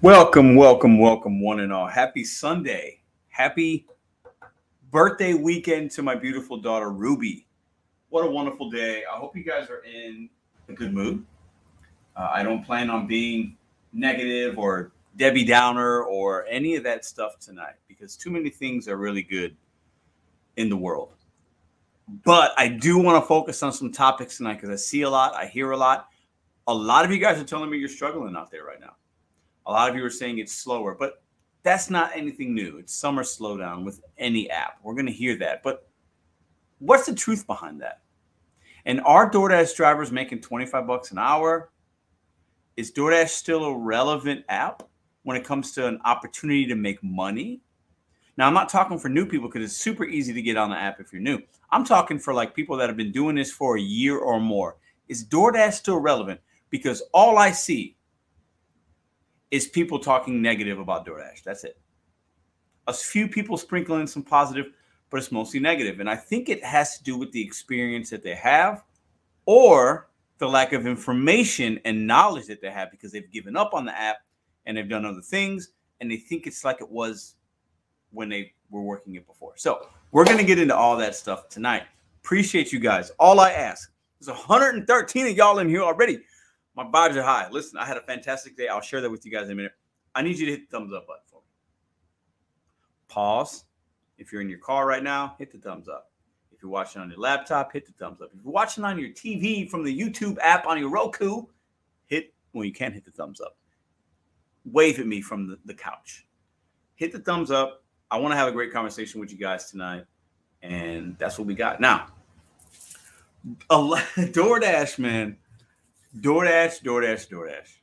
Welcome, welcome, welcome, one and all. Happy Sunday. Happy birthday weekend to my beautiful daughter, Ruby. What a wonderful day. I hope you guys are in a good mood. Uh, I don't plan on being negative or Debbie Downer or any of that stuff tonight because too many things are really good in the world. But I do want to focus on some topics tonight because I see a lot, I hear a lot. A lot of you guys are telling me you're struggling out there right now. A lot of you are saying it's slower, but that's not anything new. It's summer slowdown with any app. We're going to hear that. But what's the truth behind that? And are DoorDash drivers making 25 bucks an hour? Is DoorDash still a relevant app when it comes to an opportunity to make money? Now, I'm not talking for new people because it's super easy to get on the app if you're new. I'm talking for like people that have been doing this for a year or more. Is DoorDash still relevant? Because all I see is people talking negative about DoorDash. That's it. A few people sprinkling some positive, but it's mostly negative. And I think it has to do with the experience that they have or the lack of information and knowledge that they have because they've given up on the app and they've done other things and they think it's like it was when they were working it before. So we're going to get into all that stuff tonight. Appreciate you guys. All I ask is 113 of y'all in here already. My vibes are high. Listen, I had a fantastic day. I'll share that with you guys in a minute. I need you to hit the thumbs up button for me. Pause. If you're in your car right now, hit the thumbs up. If you're watching on your laptop, hit the thumbs up. If you're watching on your TV from the YouTube app on your Roku, hit, well, you can't hit the thumbs up. Wave at me from the, the couch. Hit the thumbs up. I want to have a great conversation with you guys tonight. And that's what we got. Now, A DoorDash, man DoorDash, DoorDash, DoorDash.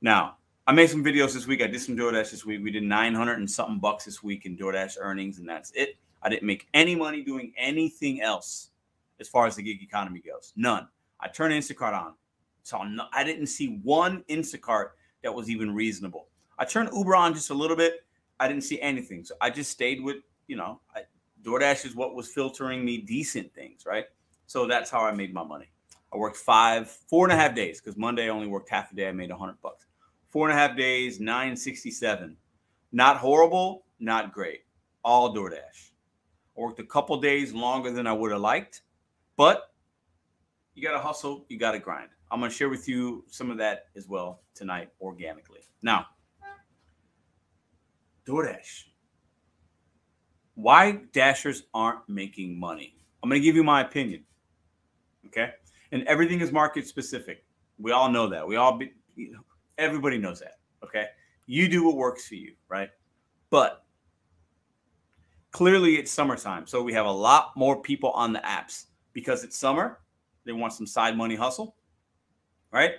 Now, I made some videos this week. I did some DoorDash this week. We did 900 and something bucks this week in DoorDash earnings, and that's it. I didn't make any money doing anything else as far as the gig economy goes. None. I turned Instacart on. So I didn't see one Instacart that was even reasonable. I turned Uber on just a little bit. I didn't see anything. So I just stayed with, you know, I, DoorDash is what was filtering me decent things, right? So that's how I made my money. I worked five, four and a half days because Monday I only worked half a day. I made a hundred bucks. Four and a half days, 967. Not horrible, not great. All DoorDash. I worked a couple days longer than I would have liked, but you got to hustle, you got to grind. I'm going to share with you some of that as well tonight organically. Now, DoorDash. Why Dashers aren't making money? I'm going to give you my opinion. Okay and everything is market specific. We all know that. We all be, you know, everybody knows that. Okay. You do what works for you, right? But clearly it's summertime. So we have a lot more people on the apps because it's summer. They want some side money hustle, right?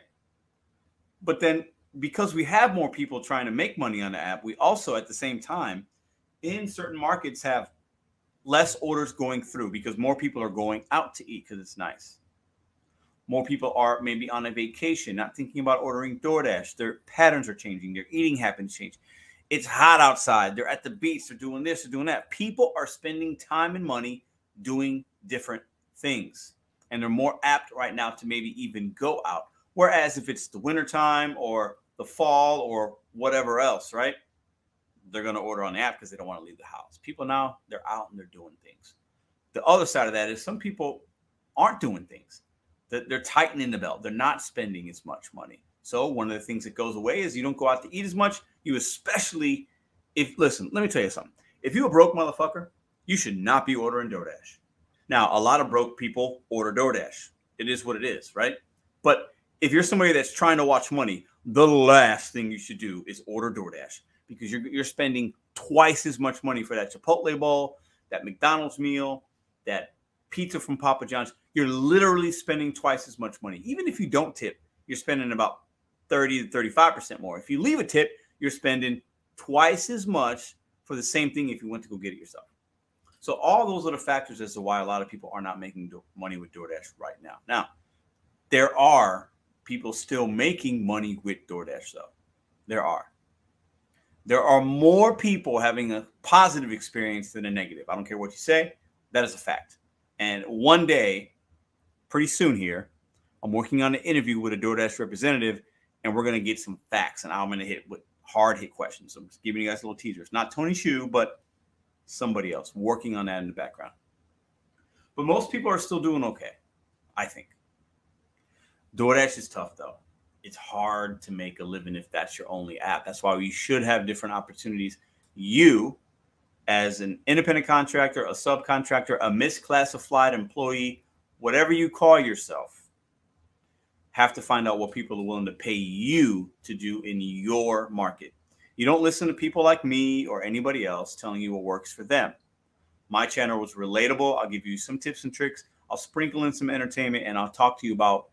But then because we have more people trying to make money on the app, we also at the same time in certain markets have less orders going through because more people are going out to eat because it's nice. More people are maybe on a vacation, not thinking about ordering DoorDash. Their patterns are changing, their eating habits change. It's hot outside. They're at the beach. They're doing this. They're doing that. People are spending time and money doing different things. And they're more apt right now to maybe even go out. Whereas if it's the wintertime or the fall or whatever else, right? They're going to order on the app because they don't want to leave the house. People now, they're out and they're doing things. The other side of that is some people aren't doing things they're tightening the belt. They're not spending as much money. So one of the things that goes away is you don't go out to eat as much. You especially if listen, let me tell you something. If you're a broke motherfucker, you should not be ordering DoorDash. Now, a lot of broke people order DoorDash. It is what it is, right? But if you're somebody that's trying to watch money, the last thing you should do is order DoorDash because you're, you're spending twice as much money for that Chipotle bowl, that McDonald's meal, that pizza from Papa John's you're literally spending twice as much money. Even if you don't tip, you're spending about 30 to 35% more. If you leave a tip, you're spending twice as much for the same thing if you went to go get it yourself. So all those are the factors as to why a lot of people are not making money with DoorDash right now. Now, there are people still making money with DoorDash though. There are. There are more people having a positive experience than a negative. I don't care what you say. That is a fact. And one day pretty soon here. I'm working on an interview with a DoorDash representative, and we're going to get some facts. And I'm going to hit with hard hit questions. I'm just giving you guys a little teaser. It's not Tony Xu, but somebody else working on that in the background. But most people are still doing okay, I think. DoorDash is tough though. It's hard to make a living if that's your only app. That's why we should have different opportunities. You, as an independent contractor, a subcontractor, a misclassified employee, whatever you call yourself, have to find out what people are willing to pay you to do in your market. You don't listen to people like me or anybody else telling you what works for them. My channel was relatable. I'll give you some tips and tricks. I'll sprinkle in some entertainment and I'll talk to you about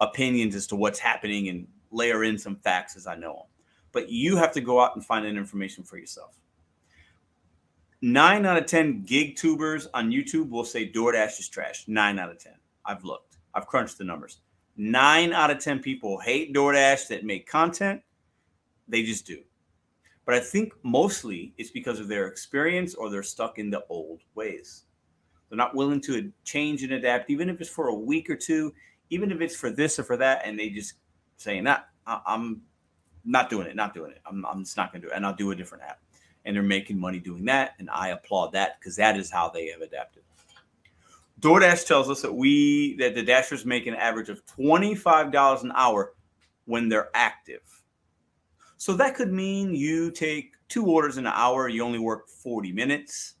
opinions as to what's happening and layer in some facts as I know them. But you have to go out and find that information for yourself. Nine out of 10 gig tubers on YouTube will say DoorDash is trash. Nine out of 10. I've looked, I've crunched the numbers. Nine out of 10 people hate DoorDash that make content. They just do. But I think mostly it's because of their experience or they're stuck in the old ways. They're not willing to change and adapt, even if it's for a week or two, even if it's for this or for that, and they just say, "Nah, I'm not doing it, not doing it. I'm, I'm just not going to do it, and I'll do a different app." And they're making money doing that, and I applaud that because that is how they have adapted. DoorDash tells us that we that the Dashers make an average of twenty five dollars an hour when they're active. So that could mean you take two orders in an hour, you only work 40 minutes,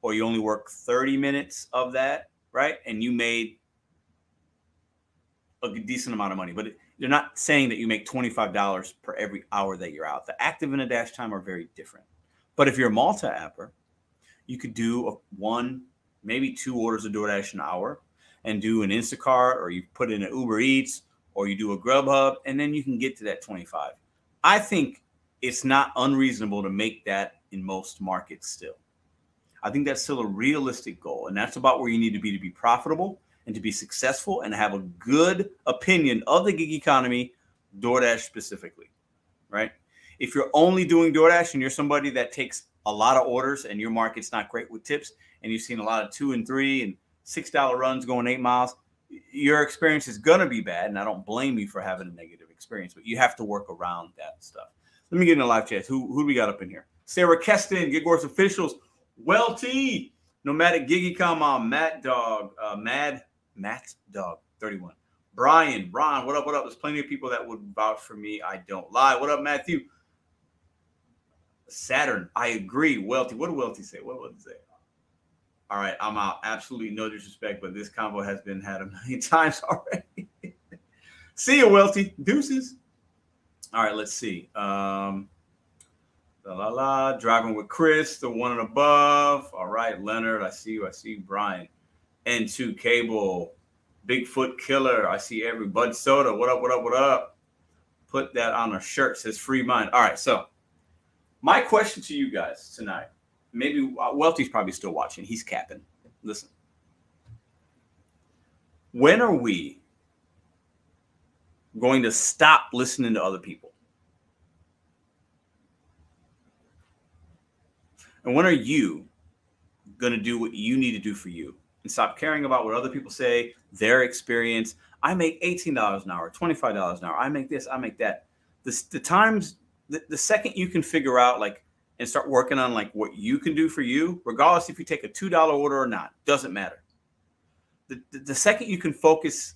or you only work 30 minutes of that, right? And you made a decent amount of money, but they're not saying that you make $25 per every hour that you're out. The active and the dash time are very different. But if you're a multi-apper, you could do a one, maybe two orders of DoorDash an hour and do an Instacart or you put in an Uber Eats or you do a Grubhub and then you can get to that 25. I think it's not unreasonable to make that in most markets still. I think that's still a realistic goal and that's about where you need to be to be profitable and to be successful and have a good opinion of the gig economy, DoorDash specifically, right? If you're only doing DoorDash and you're somebody that takes a lot of orders and your market's not great with tips and you've seen a lot of two and three and six dollar runs going eight miles, your experience is gonna be bad. And I don't blame you for having a negative experience, but you have to work around that stuff. Let me get in the live chat. Who who do we got up in here? Sarah Keston, Wars officials, Welty, Nomadic Giggy on Matt Dog, uh, Mad Matt Dog 31. Brian, Ron, what up? What up? There's plenty of people that would vouch for me. I don't lie. What up, Matthew? Saturn, I agree. Wealthy, what did Wealthy say? What did he say? All right, I'm out. Absolutely no disrespect, but this combo has been had a million times already. see you, Wealthy. Deuces. All right, let's see. Um, la la la. Driving with Chris, the one and above. All right, Leonard. I see you. I see you, Brian. N2 Cable, Bigfoot Killer. I see every Bud Soda. What up? What up? What up? Put that on a shirt. Says free mind. All right. So, my question to you guys tonight. Maybe uh, Welty's probably still watching. He's capping. Listen. When are we going to stop listening to other people? And when are you going to do what you need to do for you? And stop caring about what other people say, their experience. I make $18 an hour, $25 an hour. I make this, I make that. The, the times, the, the second you can figure out like and start working on like what you can do for you, regardless if you take a $2 order or not, doesn't matter. The, the, the second you can focus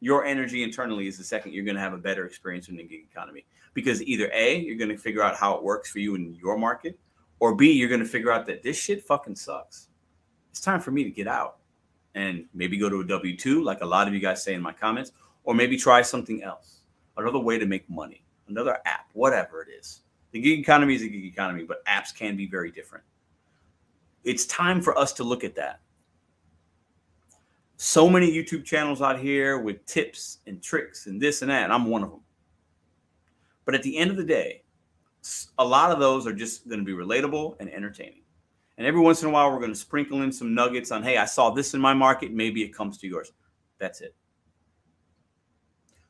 your energy internally is the second you're going to have a better experience in the gig economy because either A, you're going to figure out how it works for you in your market, or B, you're going to figure out that this shit fucking sucks it's time for me to get out and maybe go to a W 2, like a lot of you guys say in my comments, or maybe try something else, another way to make money, another app, whatever it is. The gig economy is a gig economy, but apps can be very different. It's time for us to look at that. So many YouTube channels out here with tips and tricks and this and that, and I'm one of them. But at the end of the day, a lot of those are just going to be relatable and entertaining. And every once in a while, we're going to sprinkle in some nuggets on, hey, I saw this in my market. Maybe it comes to yours. That's it.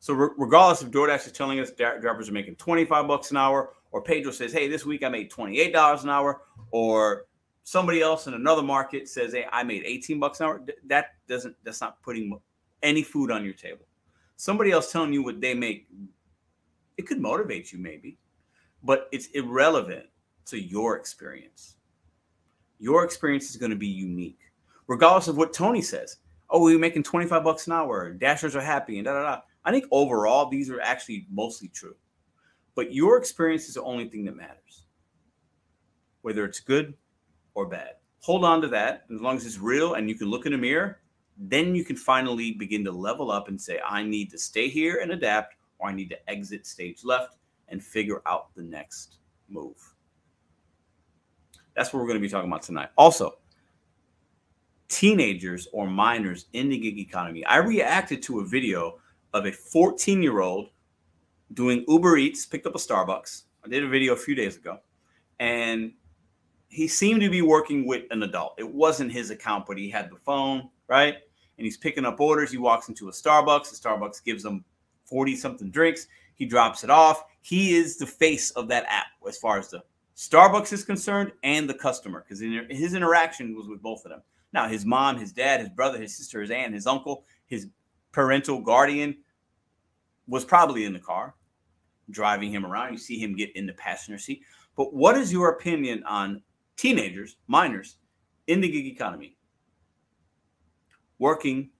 So re- regardless if DoorDash is telling us drivers are making 25 bucks an hour, or Pedro says, hey, this week I made $28 an hour, or somebody else in another market says, hey, I made 18 bucks an hour, that doesn't, that's not putting any food on your table. Somebody else telling you what they make, it could motivate you maybe. but it's irrelevant to your experience. Your experience is going to be unique, regardless of what Tony says. Oh, we're making 25 bucks an hour, dashers are happy, and da da da. I think overall, these are actually mostly true. But your experience is the only thing that matters, whether it's good or bad. Hold on to that. As long as it's real and you can look in the mirror, then you can finally begin to level up and say, I need to stay here and adapt, or I need to exit stage left and figure out the next move. That's what we're going to be talking about tonight. Also, teenagers or minors in the gig economy. I reacted to a video of a 14 year old doing Uber Eats, picked up a Starbucks. I did a video a few days ago, and he seemed to be working with an adult. It wasn't his account, but he had the phone, right? And he's picking up orders. He walks into a Starbucks. The Starbucks gives him 40 something drinks. He drops it off. He is the face of that app as far as the Starbucks is concerned and the customer because his interaction was with both of them. Now, his mom, his dad, his brother, his sister, his aunt, his uncle, his parental guardian was probably in the car driving him around. You see him get in the passenger seat. But what is your opinion on teenagers, minors in the gig economy, working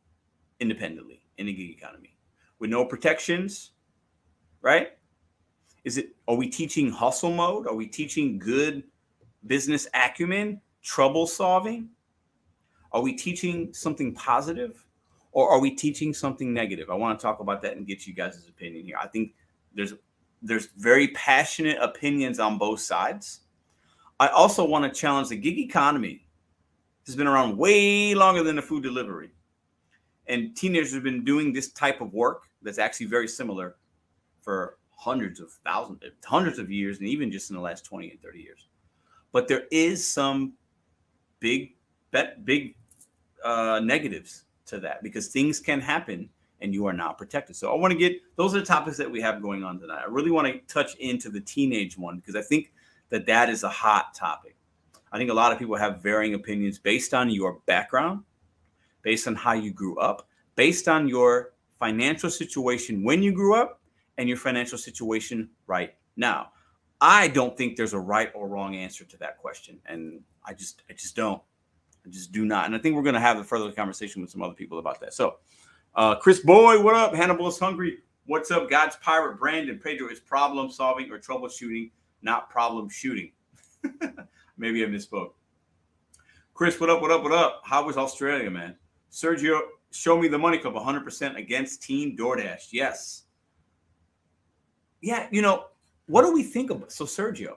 independently in the gig economy with no protections, right? Is it, are we teaching hustle mode? Are we teaching good business acumen, trouble solving? Are we teaching something positive or are we teaching something negative? I want to talk about that and get you guys' opinion here. I think there's there's very passionate opinions on both sides. I also want to challenge the gig economy has been around way longer than the food delivery. And teenagers have been doing this type of work that's actually very similar for hundreds of thousands, hundreds of years, and even just in the last 20 and 30 years. But there is some big, big uh, negatives to that because things can happen and you are not protected. So I want to get those are the topics that we have going on tonight. I really want to touch into the teenage one because I think that that is a hot topic. I think a lot of people have varying opinions based on your background, based on how you grew up, based on your financial situation when you grew up, and your financial situation right now. I don't think there's a right or wrong answer to that question, and I just I just don't. I just do not. And I think we're going to have a further conversation with some other people about that. So, uh, Chris Boy, what up? Hannibal is hungry. What's up, God's pirate Brandon Pedro? Is problem solving or troubleshooting, not problem shooting. Maybe I misspoke. Chris, what up? What up? What up? How was Australia, man? Sergio, show me the money cup 100% against Team DoorDash. Yes yeah, you know, what do we think about? So, Sergio,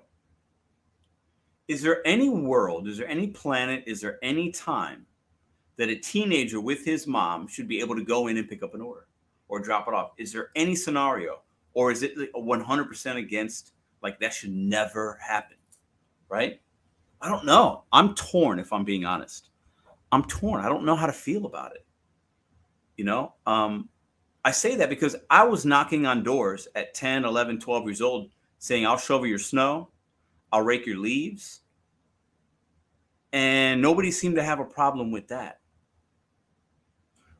is there any world, is there any planet, is there any time that a teenager with his mom should be able to go in and pick up an order or drop it off? Is there any scenario, or is it 100% against like that should never happen? Right? I don't know. I'm torn if I'm being honest. I'm torn. I don't know how to feel about it. You know, um, I say that because I was knocking on doors at 10, 11, 12 years old saying, I'll shovel your snow, I'll rake your leaves. And nobody seemed to have a problem with that.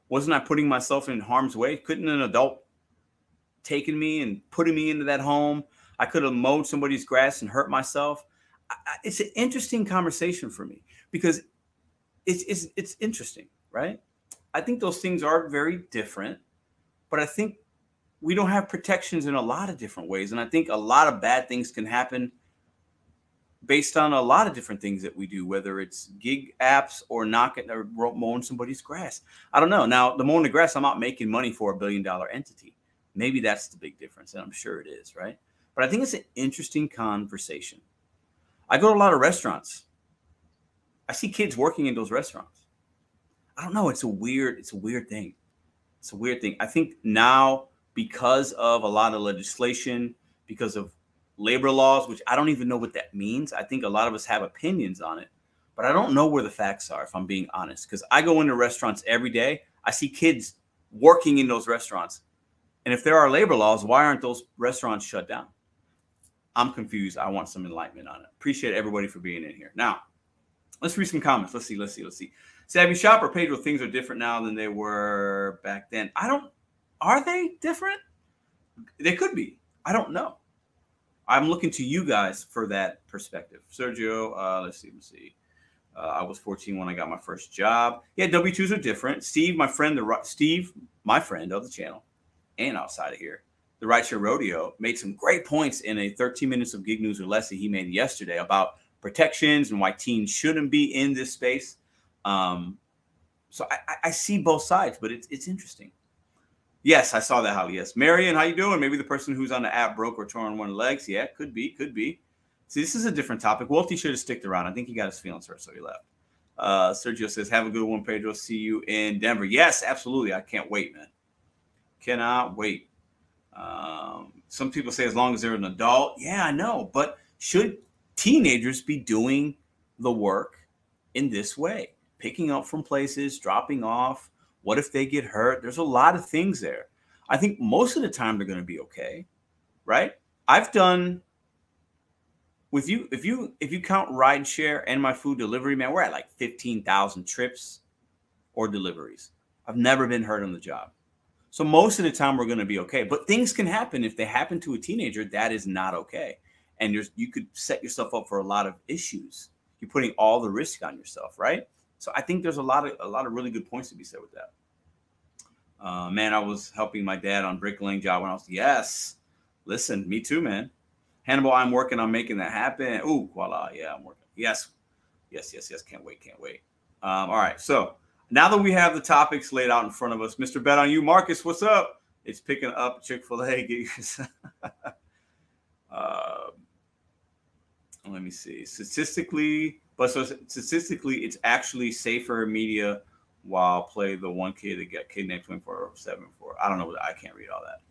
Wasn't I putting myself in harm's way? Couldn't an adult taking me and putting me into that home? I could have mowed somebody's grass and hurt myself. It's an interesting conversation for me because it's, it's it's interesting, right? I think those things are very different. But I think we don't have protections in a lot of different ways. And I think a lot of bad things can happen based on a lot of different things that we do, whether it's gig apps or knocking or mowing somebody's grass. I don't know. Now, the mowing the grass, I'm not making money for a billion dollar entity. Maybe that's the big difference. And I'm sure it is, right? But I think it's an interesting conversation. I go to a lot of restaurants. I see kids working in those restaurants. I don't know. It's a weird, it's a weird thing. It's a weird thing. I think now, because of a lot of legislation, because of labor laws, which I don't even know what that means, I think a lot of us have opinions on it, but I don't know where the facts are, if I'm being honest. Because I go into restaurants every day, I see kids working in those restaurants. And if there are labor laws, why aren't those restaurants shut down? I'm confused. I want some enlightenment on it. Appreciate everybody for being in here. Now, let's read some comments. Let's see. Let's see. Let's see. Savvy Shopper, Pedro, things are different now than they were back then. I don't, are they different? They could be. I don't know. I'm looking to you guys for that perspective. Sergio, uh, let's see, let's see. Uh, I was 14 when I got my first job. Yeah, W twos are different. Steve, my friend, the Steve, my friend of the channel, and outside of here, the Right Rideshare Rodeo made some great points in a 13 minutes of gig news or less that he made yesterday about protections and why teens shouldn't be in this space. Um, so I, I see both sides, but it's it's interesting. Yes, I saw that, Holly. Yes, Marion, how you doing? Maybe the person who's on the app broke or torn one legs. Yeah, could be, could be. See, this is a different topic. Wolfie should have sticked around. I think he got his feelings hurt, so he left. Uh, Sergio says, "Have a good one, Pedro. See you in Denver." Yes, absolutely. I can't wait, man. Cannot wait. Um, some people say as long as they're an adult. Yeah, I know, but should teenagers be doing the work in this way, picking up from places, dropping off? What if they get hurt? There's a lot of things there. I think most of the time they're going to be okay, right? I've done with you if you if you count rideshare and my food delivery, man, we're at like 15,000 trips or deliveries. I've never been hurt on the job. So most of the time we're going to be okay. But things can happen if they happen to a teenager, that is not okay. And there's you could set yourself up for a lot of issues. You're putting all the risk on yourself, right? So I think there's a lot of a lot of really good points to be said with that. Uh, man, I was helping my dad on bricklaying job when I was yes. Listen, me too, man. Hannibal, I'm working on making that happen. Ooh, voila, yeah, I'm working. Yes, yes, yes, yes. Can't wait, can't wait. Um, all right, so now that we have the topics laid out in front of us, Mr. Bet on you, Marcus, what's up? It's picking up Chick Fil A. let me see. Statistically, but so statistically, it's actually safer media while play the one kid that got kidnapped 24 7 for. I don't know. I can't read all that.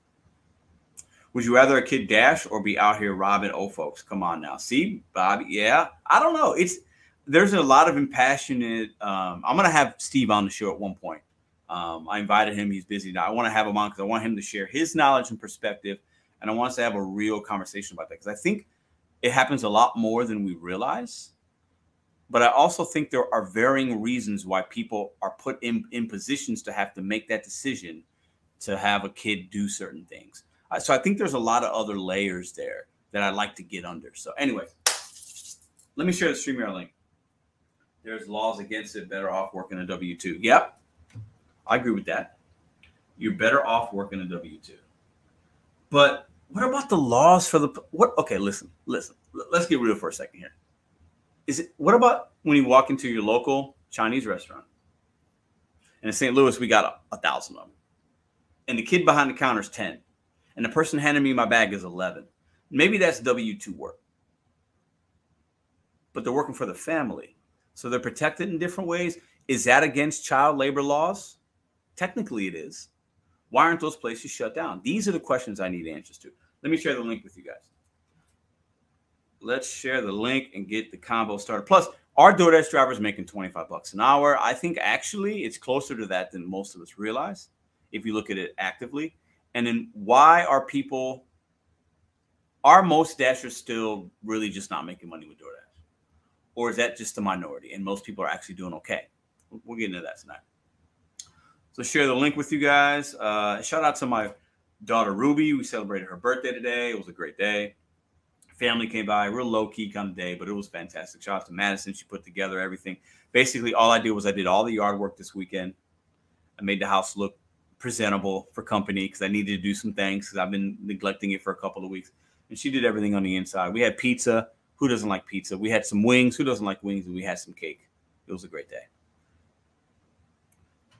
Would you rather a kid dash or be out here robbing old folks? Come on now. See, Bobby. Yeah. I don't know. It's there's a lot of impassionate. Um, I'm gonna have Steve on the show at one point. Um, I invited him. He's busy now. I want to have him on because I want him to share his knowledge and perspective, and I want us to have a real conversation about that because I think it happens a lot more than we realize. But I also think there are varying reasons why people are put in, in positions to have to make that decision to have a kid do certain things. Uh, so I think there's a lot of other layers there that I'd like to get under. So, anyway, let me share the StreamYard link. There's laws against it. Better off working a W 2. Yep. I agree with that. You're better off working a W 2. But what about the laws for the what? Okay, listen, listen. Let's get real for a second here is it what about when you walk into your local Chinese restaurant? And in St. Louis, we got a, a thousand of them. And the kid behind the counter is 10. And the person handing me my bag is 11. Maybe that's W 2 work. But they're working for the family. So they're protected in different ways. Is that against child labor laws? Technically, it is. Why aren't those places shut down? These are the questions I need answers to. Let me share the link with you guys let's share the link and get the combo started. Plus, our DoorDash driver is making 25 bucks an hour. I think actually it's closer to that than most of us realize if you look at it actively. And then why are people are most dashers still really just not making money with DoorDash? Or is that just the minority and most people are actually doing okay? We'll get into that tonight. So share the link with you guys. Uh, shout out to my daughter Ruby. We celebrated her birthday today. It was a great day family came by, real low key of day, but it was fantastic. Shout out to Madison. She put together everything. Basically, all I did was I did all the yard work this weekend. I made the house look presentable for company because I needed to do some things because I've been neglecting it for a couple of weeks. And she did everything on the inside. We had pizza. Who doesn't like pizza? We had some wings. Who doesn't like wings? And we had some cake. It was a great day.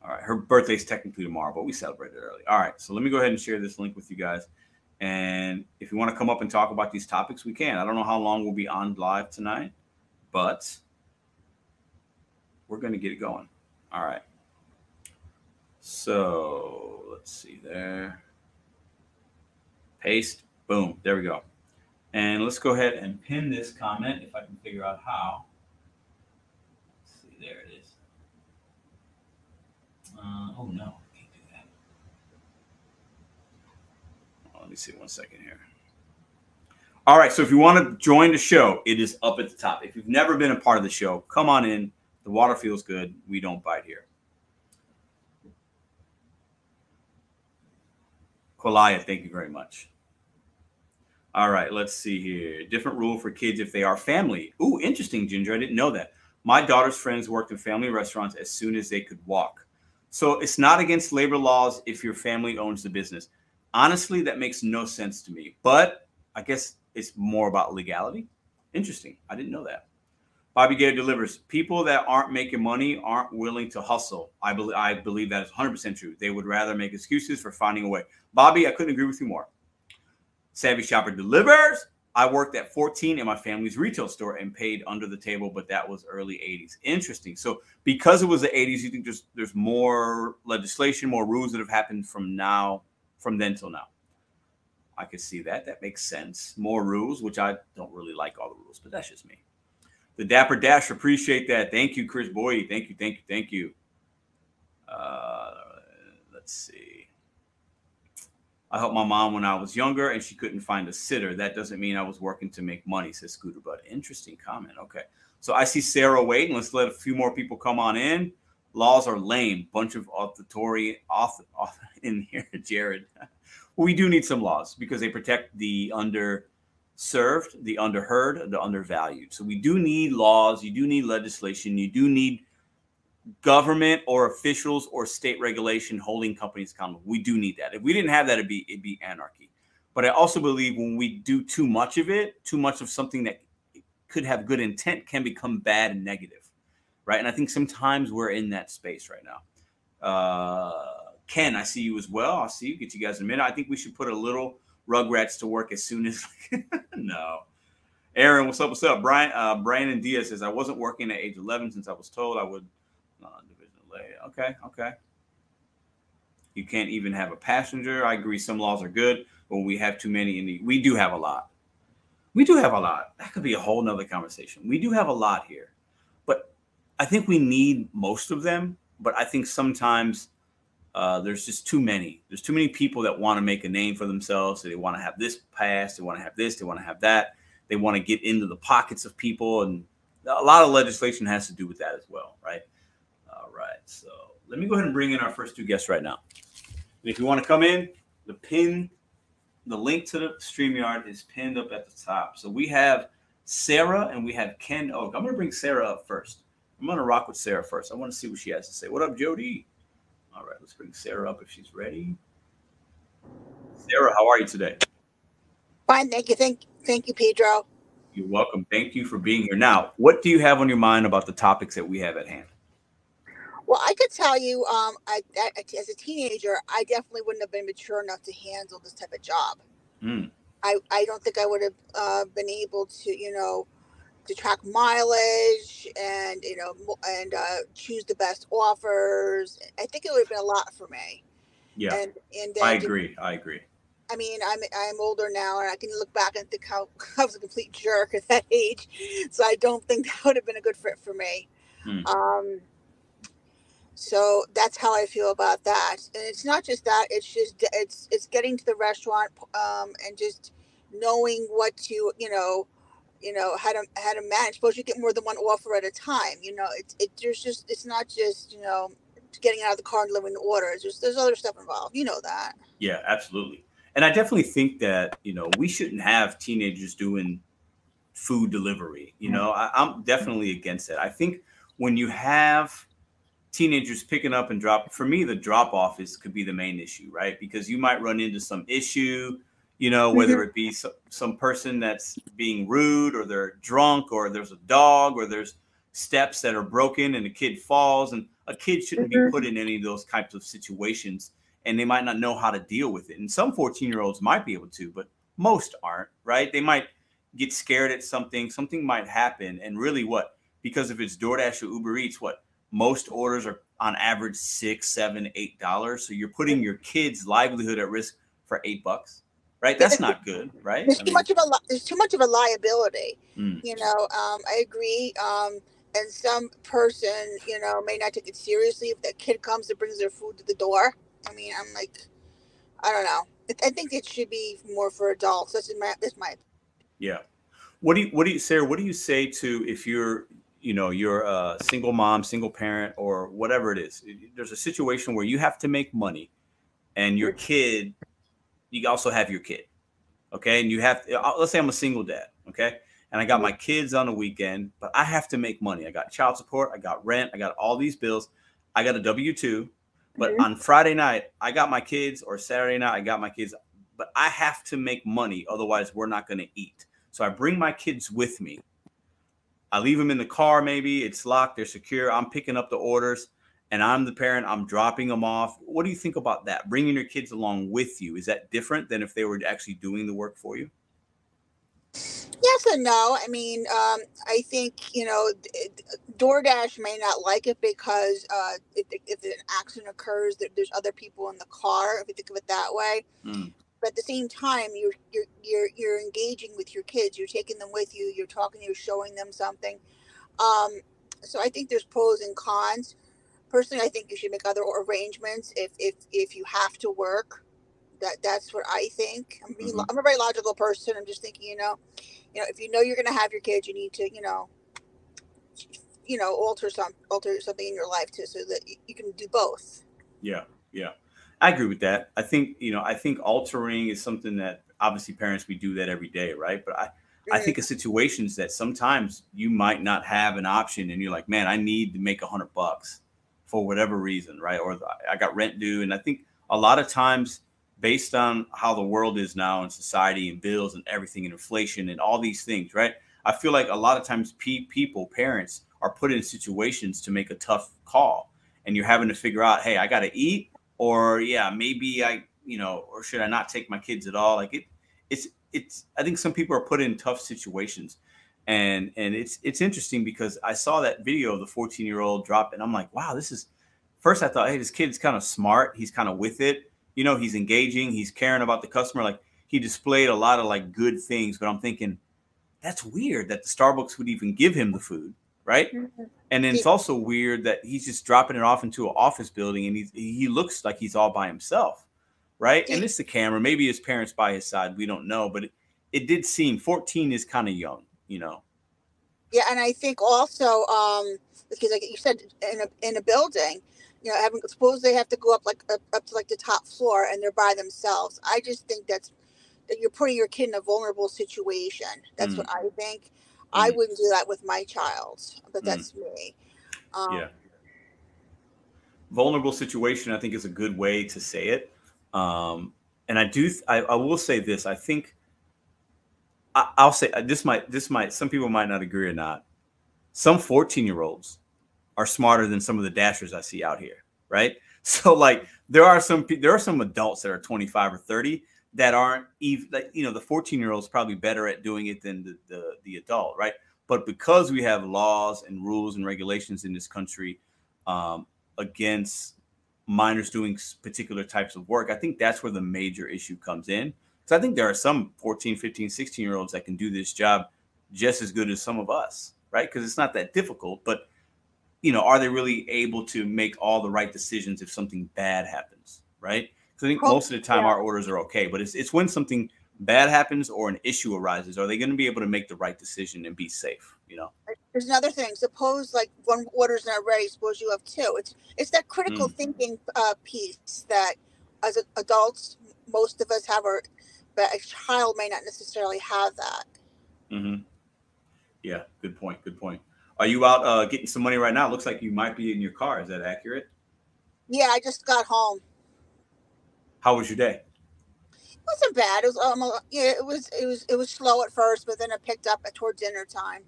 All right. Her birthday's technically tomorrow, but we celebrated early. All right. So let me go ahead and share this link with you guys. And if you want to come up and talk about these topics, we can. I don't know how long we'll be on live tonight, but we're going to get it going. All right. So let's see there. Paste. Boom. There we go. And let's go ahead and pin this comment if I can figure out how. Let's see, there it is. Uh, oh no. Let me see one second here. All right. So if you want to join the show, it is up at the top. If you've never been a part of the show, come on in. The water feels good. We don't bite here. Kolaya, thank you very much. All right, let's see here. Different rule for kids if they are family. Ooh, interesting, Ginger. I didn't know that. My daughter's friends worked in family restaurants as soon as they could walk. So it's not against labor laws if your family owns the business. Honestly, that makes no sense to me. But I guess it's more about legality. Interesting. I didn't know that. Bobby Gator delivers. People that aren't making money aren't willing to hustle. I believe I believe that is 100% true. They would rather make excuses for finding a way. Bobby, I couldn't agree with you more. Savvy Shopper delivers. I worked at 14 in my family's retail store and paid under the table, but that was early 80s. Interesting. So because it was the 80s, you think there's there's more legislation, more rules that have happened from now, from then till now. I could see that. That makes sense. More rules, which I don't really like all the rules, but that's just me. The Dapper Dash, appreciate that. Thank you, Chris Boyd. Thank you, thank you, thank you. Uh, let's see. I helped my mom when I was younger and she couldn't find a sitter. That doesn't mean I was working to make money, says Scooter Bud. Interesting comment. Okay. So I see Sarah waiting. Let's let a few more people come on in. Laws are lame. Bunch of auditory off, off in here, Jared. we do need some laws because they protect the underserved, the underheard, the undervalued. So we do need laws. You do need legislation. You do need government or officials or state regulation holding companies accountable. We do need that. If we didn't have that, it'd be it'd be anarchy. But I also believe when we do too much of it, too much of something that could have good intent can become bad and negative, right? And I think sometimes we're in that space right now. Uh, Ken, I see you as well. I'll see you. Get you guys in a minute. I think we should put a little Rugrats to work as soon as. no. Aaron, what's up? What's up? Brian, uh, Brandon Diaz says, I wasn't working at age 11 since I was told I would. Uh, division. Okay, okay. You can't even have a passenger. I agree. Some laws are good, but we have too many, in the, we do have a lot. We do have a lot. That could be a whole nother conversation. We do have a lot here, I think we need most of them. But I think sometimes uh, there's just too many. There's too many people that want to make a name for themselves. So they want to have this pass. They want to have this. They want to have that. They want to get into the pockets of people, and a lot of legislation has to do with that as well, right? All right. So let me go ahead and bring in our first two guests right now. And if you want to come in, the pin, the link to the StreamYard is pinned up at the top. So we have Sarah and we have Ken Oak. I'm going to bring Sarah up first. I'm going to rock with Sarah first. I want to see what she has to say. What up, Jody? All right, let's bring Sarah up if she's ready. Sarah, how are you today? Fine, thank you. Thank, thank you, Pedro. You're welcome. Thank you for being here. Now, what do you have on your mind about the topics that we have at hand? Well, I could tell you, um, I, I, as a teenager, I definitely wouldn't have been mature enough to handle this type of job. Mm. I, I don't think I would have uh, been able to, you know, to track mileage and you know and uh, choose the best offers. I think it would have been a lot for me. Yeah, and, and I agree. To, I agree. I mean, I'm I'm older now, and I can look back and think how I was a complete jerk at that age. So I don't think that would have been a good fit for me. Hmm. Um, so that's how I feel about that. And it's not just that; it's just it's it's getting to the restaurant um, and just knowing what to you know you know how to how to manage. Suppose you get more than one offer at a time you know it's it there's just it's not just you know getting out of the car and delivering orders there's there's other stuff involved you know that. Yeah absolutely. And i definitely think that you know we shouldn't have teenagers doing food delivery you know I, i'm definitely against it i think when you have teenagers picking up and drop for me the drop off is could be the main issue right? Because you might run into some issue you know, whether mm-hmm. it be some, some person that's being rude or they're drunk or there's a dog or there's steps that are broken and a kid falls and a kid shouldn't mm-hmm. be put in any of those types of situations and they might not know how to deal with it. And some 14 year olds might be able to, but most aren't, right? They might get scared at something, something might happen. And really, what? Because if it's DoorDash or Uber Eats, what? Most orders are on average six, seven, eight dollars. So you're putting your kid's livelihood at risk for eight bucks right? That's not good, right? There's I too much of a there's too much of a liability. Mm. You know, um, I agree. Um, and some person, you know, may not take it seriously if that kid comes and brings their food to the door. I mean, I'm like, I don't know. I think it should be more for adults. That's my that's my. Yeah. What do you what do you Sarah? What do you say to if you're you know you're a single mom, single parent, or whatever it is? There's a situation where you have to make money, and your kid you also have your kid. Okay. And you have, uh, let's say I'm a single dad. Okay. And I got my kids on the weekend, but I have to make money. I got child support, I got rent, I got all these bills. I got a W 2. But mm-hmm. on Friday night, I got my kids, or Saturday night, I got my kids, but I have to make money. Otherwise, we're not going to eat. So I bring my kids with me. I leave them in the car, maybe it's locked, they're secure. I'm picking up the orders and I'm the parent, I'm dropping them off. What do you think about that? Bringing your kids along with you, is that different than if they were actually doing the work for you? Yes and no. I mean, um, I think, you know, DoorDash may not like it because uh, if, if, an accident occurs, there's other people in the car, if you think of it that way. Mm. But at the same time, you're, you're, you're, you're engaging with your kids. You're taking them with you. You're talking, you're showing them something. Um, so I think there's pros and cons personally, I think you should make other arrangements if if if you have to work. That that's what I think. I'm, being, mm-hmm. I'm a very logical person. I'm just thinking, you know, you know, if you know you're going to have your kids, you need to, you know, you know, alter some alter something in your life too, so that you, you can do both. Yeah, yeah, I agree with that. I think you know, I think altering is something that obviously parents we do that every day, right? But I. I think mm-hmm. of situations that sometimes you might not have an option, and you're like, "Man, I need to make a hundred bucks," for whatever reason, right? Or I got rent due. And I think a lot of times, based on how the world is now and society and bills and everything and inflation and all these things, right? I feel like a lot of times pe- people, parents, are put in situations to make a tough call. And you're having to figure out, hey, I got to eat, or yeah, maybe I, you know, or should I not take my kids at all? Like it, it's, it's, I think some people are put in tough situations and and it's it's interesting because I saw that video of the 14 year old drop, and I'm like, wow, this is. First, I thought, hey, this kid's kind of smart. He's kind of with it. You know, he's engaging. He's caring about the customer. Like he displayed a lot of like good things. But I'm thinking, that's weird that the Starbucks would even give him the food, right? Mm-hmm. And then it's also weird that he's just dropping it off into an office building, and he he looks like he's all by himself, right? And it's the camera. Maybe his parents by his side. We don't know, but it, it did seem 14 is kind of young you know. Yeah, and I think also um, because like you said in a in a building, you know, having suppose they have to go up like up, up to like the top floor and they're by themselves. I just think that's that you're putting your kid in a vulnerable situation. That's mm. what I think. Mm. I wouldn't do that with my child, but mm. that's mm. me. Um, yeah. Vulnerable situation, I think, is a good way to say it. Um, and I do, I, I will say this. I think I, will say uh, this might this might some people might not agree or not. Some 14 year olds are smarter than some of the dashers I see out here, right? So like there are some there are some adults that are 25 or 30 that aren't even like you know the 14 year old's probably better at doing it than the, the the adult, right? But because we have laws and rules and regulations in this country um, against minors doing particular types of work, I think that's where the major issue comes in. So I think there are some 14, 15, 16 year olds that can do this job just as good as some of us, right? Because it's not that difficult. But, you know, are they really able to make all the right decisions if something bad happens, right? Because I think most of the time yeah. our orders are okay. But it's, it's when something bad happens or an issue arises, are they going to be able to make the right decision and be safe, you know? There's another thing. Suppose like one order's not ready, suppose you have two. It's, it's that critical mm. thinking uh, piece that as adults, most of us have our but a child may not necessarily have that. Mm-hmm. Yeah, good point. Good point. Are you out uh, getting some money right now? It looks like you might be in your car. Is that accurate? Yeah, I just got home. How was your day? It wasn't bad. It was um, yeah, it was it was it was slow at first, but then it picked up at towards dinner time.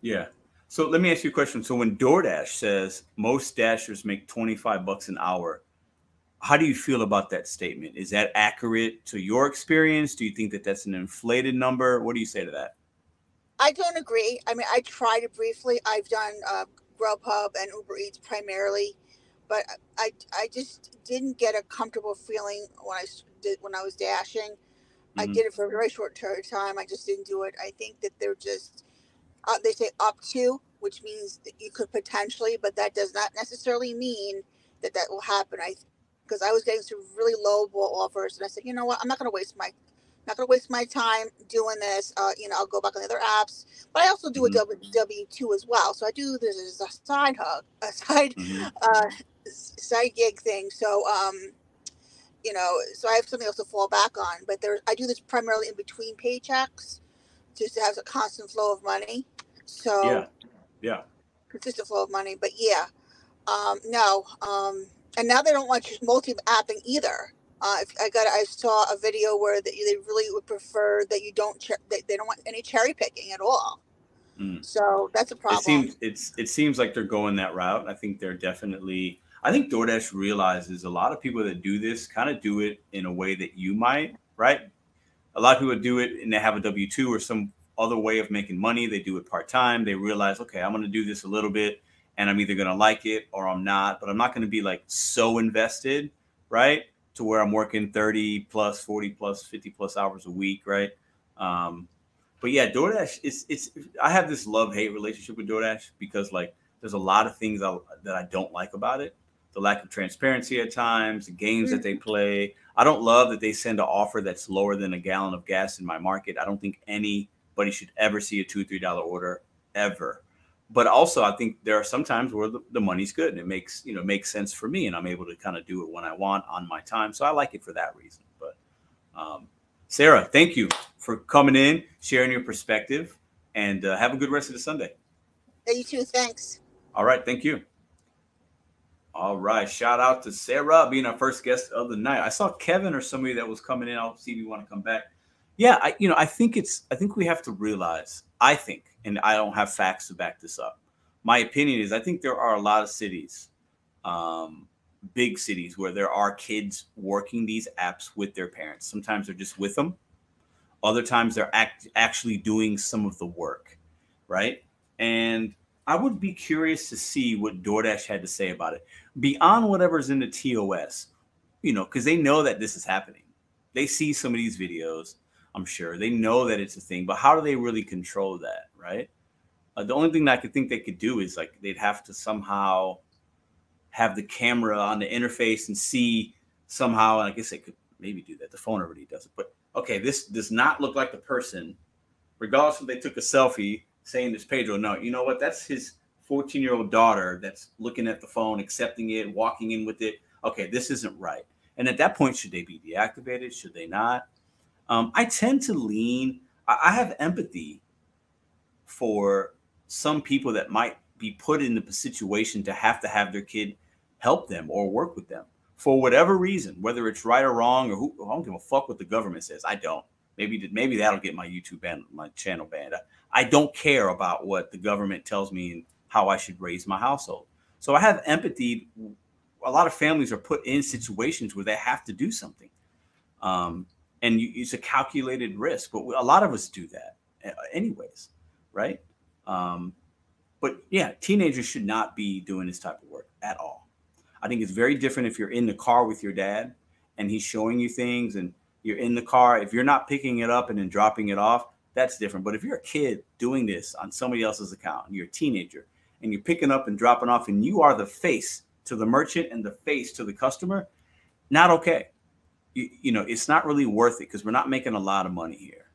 Yeah. So let me ask you a question. So when DoorDash says most dashers make 25 bucks an hour, how do you feel about that statement? Is that accurate to your experience? Do you think that that's an inflated number? What do you say to that? I don't agree. I mean, I tried it briefly. I've done uh, Grubhub and Uber Eats primarily, but I I just didn't get a comfortable feeling when I did when I was dashing. Mm-hmm. I did it for a very short period of time. I just didn't do it. I think that they're just uh, they say up to, which means that you could potentially, but that does not necessarily mean that that will happen. I because I was getting some really low ball offers, and I said, you know what, I'm not going to waste my not going to waste my time doing this. Uh, you know, I'll go back on the other apps, but I also do mm-hmm. a W two as well. So I do this as a side hug, a side mm-hmm. uh, side gig thing. So um, you know, so I have something else to fall back on. But there, I do this primarily in between paychecks, just to have a constant flow of money. So yeah, yeah, consistent flow of money. But yeah, um, no, um, and now they don't want you multi-apping either. Uh, if I got, I saw a video where that they really would prefer that you don't, cher- they, they don't want any cherry picking at all. Mm. So that's a problem. It seems it's it seems like they're going that route. I think they're definitely. I think DoorDash realizes a lot of people that do this kind of do it in a way that you might, right? A lot of people do it and they have a W two or some other way of making money. They do it part time. They realize, okay, I'm going to do this a little bit, and I'm either going to like it or I'm not. But I'm not going to be like so invested, right? To where I'm working 30 plus, 40 plus, 50 plus hours a week, right? Um, but yeah, DoorDash it's it's I have this love hate relationship with DoorDash because like there's a lot of things I, that I don't like about it. The lack of transparency at times, the games mm-hmm. that they play. I don't love that they send an offer that's lower than a gallon of gas in my market. I don't think anybody should ever see a two three dollar order ever. But also, I think there are some times where the, the money's good and it makes you know makes sense for me, and I'm able to kind of do it when I want on my time. So I like it for that reason. But um, Sarah, thank you for coming in, sharing your perspective, and uh, have a good rest of the Sunday. You too. Thanks. All right. Thank you. All right. Shout out to Sarah being our first guest of the night. I saw Kevin or somebody that was coming in. I'll see if you want to come back. Yeah, I you know, I think it's I think we have to realize, I think, and I don't have facts to back this up. My opinion is I think there are a lot of cities um, big cities where there are kids working these apps with their parents. Sometimes they're just with them. Other times they're act- actually doing some of the work, right? And I would be curious to see what DoorDash had to say about it beyond whatever's in the TOS, you know, because they know that this is happening. They see some of these videos, I'm sure. They know that it's a thing, but how do they really control that, right? Uh, the only thing that I could think they could do is like they'd have to somehow have the camera on the interface and see somehow. And I guess they could maybe do that. The phone already does it. But okay, this does not look like the person, regardless if they took a selfie saying this Pedro. No, you know what? That's his 14 year old daughter that's looking at the phone, accepting it, walking in with it. Okay, this isn't right. And at that point, should they be deactivated? Should they not? Um, I tend to lean, I, have empathy for some people that might be put in the situation to have to have their kid help them or work with them for whatever reason, whether it's right or wrong, or who I don't give a fuck what the government says. I don't. Maybe maybe that'll get my YouTube ban, my channel banned. I, I don't care about what the government tells me and how I should raise my household. So I have empathy. A lot of families are put in situations where they have to do something, um, and you, it's a calculated risk. But a lot of us do that, anyways, right? Um, but yeah, teenagers should not be doing this type of work at all. I think it's very different if you're in the car with your dad and he's showing you things and you're in the car. If you're not picking it up and then dropping it off, that's different. But if you're a kid doing this on somebody else's account and you're a teenager and you're picking up and dropping off and you are the face to the merchant and the face to the customer, not okay. You, you know, it's not really worth it because we're not making a lot of money here.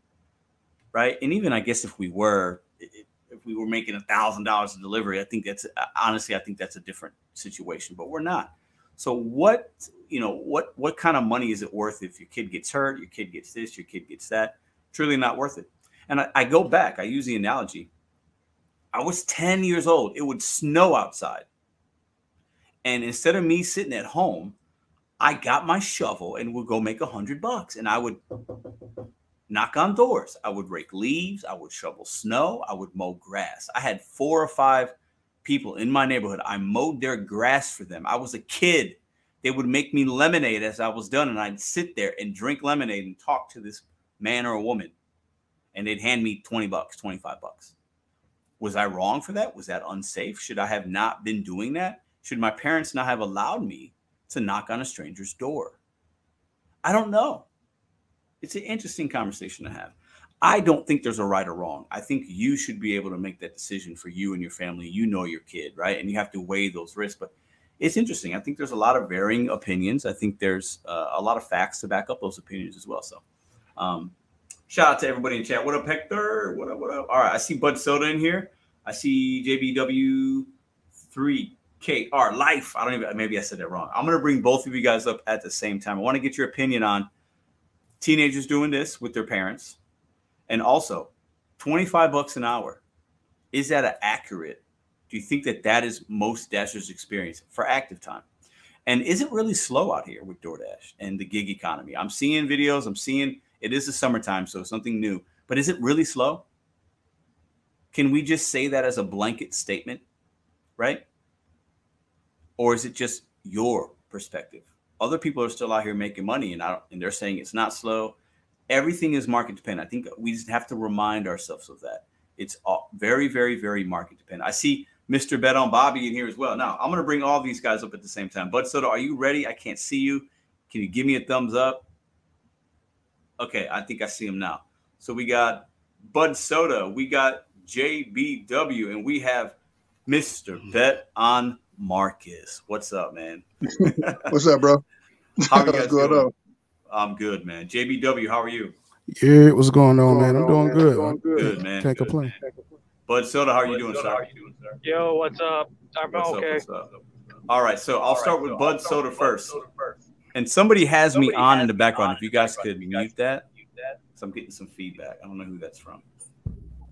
Right. And even I guess if we were, if we were making a thousand dollars a delivery, I think that's uh, honestly, I think that's a different situation, but we're not. So what, you know, what what kind of money is it worth if your kid gets hurt, your kid gets this, your kid gets that? Truly not worth it. And I, I go back, I use the analogy. I was 10 years old. It would snow outside. And instead of me sitting at home, I got my shovel and would go make a hundred bucks. And I would knock on doors. I would rake leaves. I would shovel snow. I would mow grass. I had four or five people in my neighborhood. I mowed their grass for them. I was a kid. They would make me lemonade as I was done, and I'd sit there and drink lemonade and talk to this man or a woman. And they'd hand me 20 bucks, 25 bucks. Was I wrong for that? Was that unsafe? Should I have not been doing that? Should my parents not have allowed me to knock on a stranger's door? I don't know it's an interesting conversation to have. I don't think there's a right or wrong. I think you should be able to make that decision for you and your family. You know your kid, right? And you have to weigh those risks. But it's interesting. I think there's a lot of varying opinions. I think there's uh, a lot of facts to back up those opinions as well. So, um, shout out to everybody in chat. What up, Hector? What up? What up? All right, I see Bud Soda in here. I see JBW3K KR Life. I don't even maybe I said that wrong. I'm gonna bring both of you guys up at the same time. I want to get your opinion on teenagers doing this with their parents, and also 25 bucks an hour. Is that accurate? Do you think that that is most dashers' experience for active time? And is it really slow out here with DoorDash and the gig economy? I'm seeing videos. I'm seeing it is the summertime, so something new. But is it really slow? Can we just say that as a blanket statement, right? Or is it just your perspective? Other people are still out here making money, and I and they're saying it's not slow. Everything is market dependent. I think we just have to remind ourselves of that. It's all very, very, very market dependent. I see Mr. Bet on Bobby in here as well. Now I'm going to bring all these guys up at the same time. Bud Soda, are you ready? I can't see you. Can you give me a thumbs up? Okay, I think I see him now. So we got Bud Soda, we got JBW, and we have Mr. Bet on Marcus. What's up, man? What's up, bro? How are you guys going doing? I'm good, man. JBW, how are you? Yeah, what's going on, man? I'm doing good. Doing good. good, man. Can't good, complain. Man. Bud Soda, how are you doing, sir? Yo, what's up? I'm what's okay. Up, up? All right, so I'll start with Bud Soda first. And somebody has somebody me on in the background. If you guys could mute that, so I'm getting some feedback. I don't know who that's from.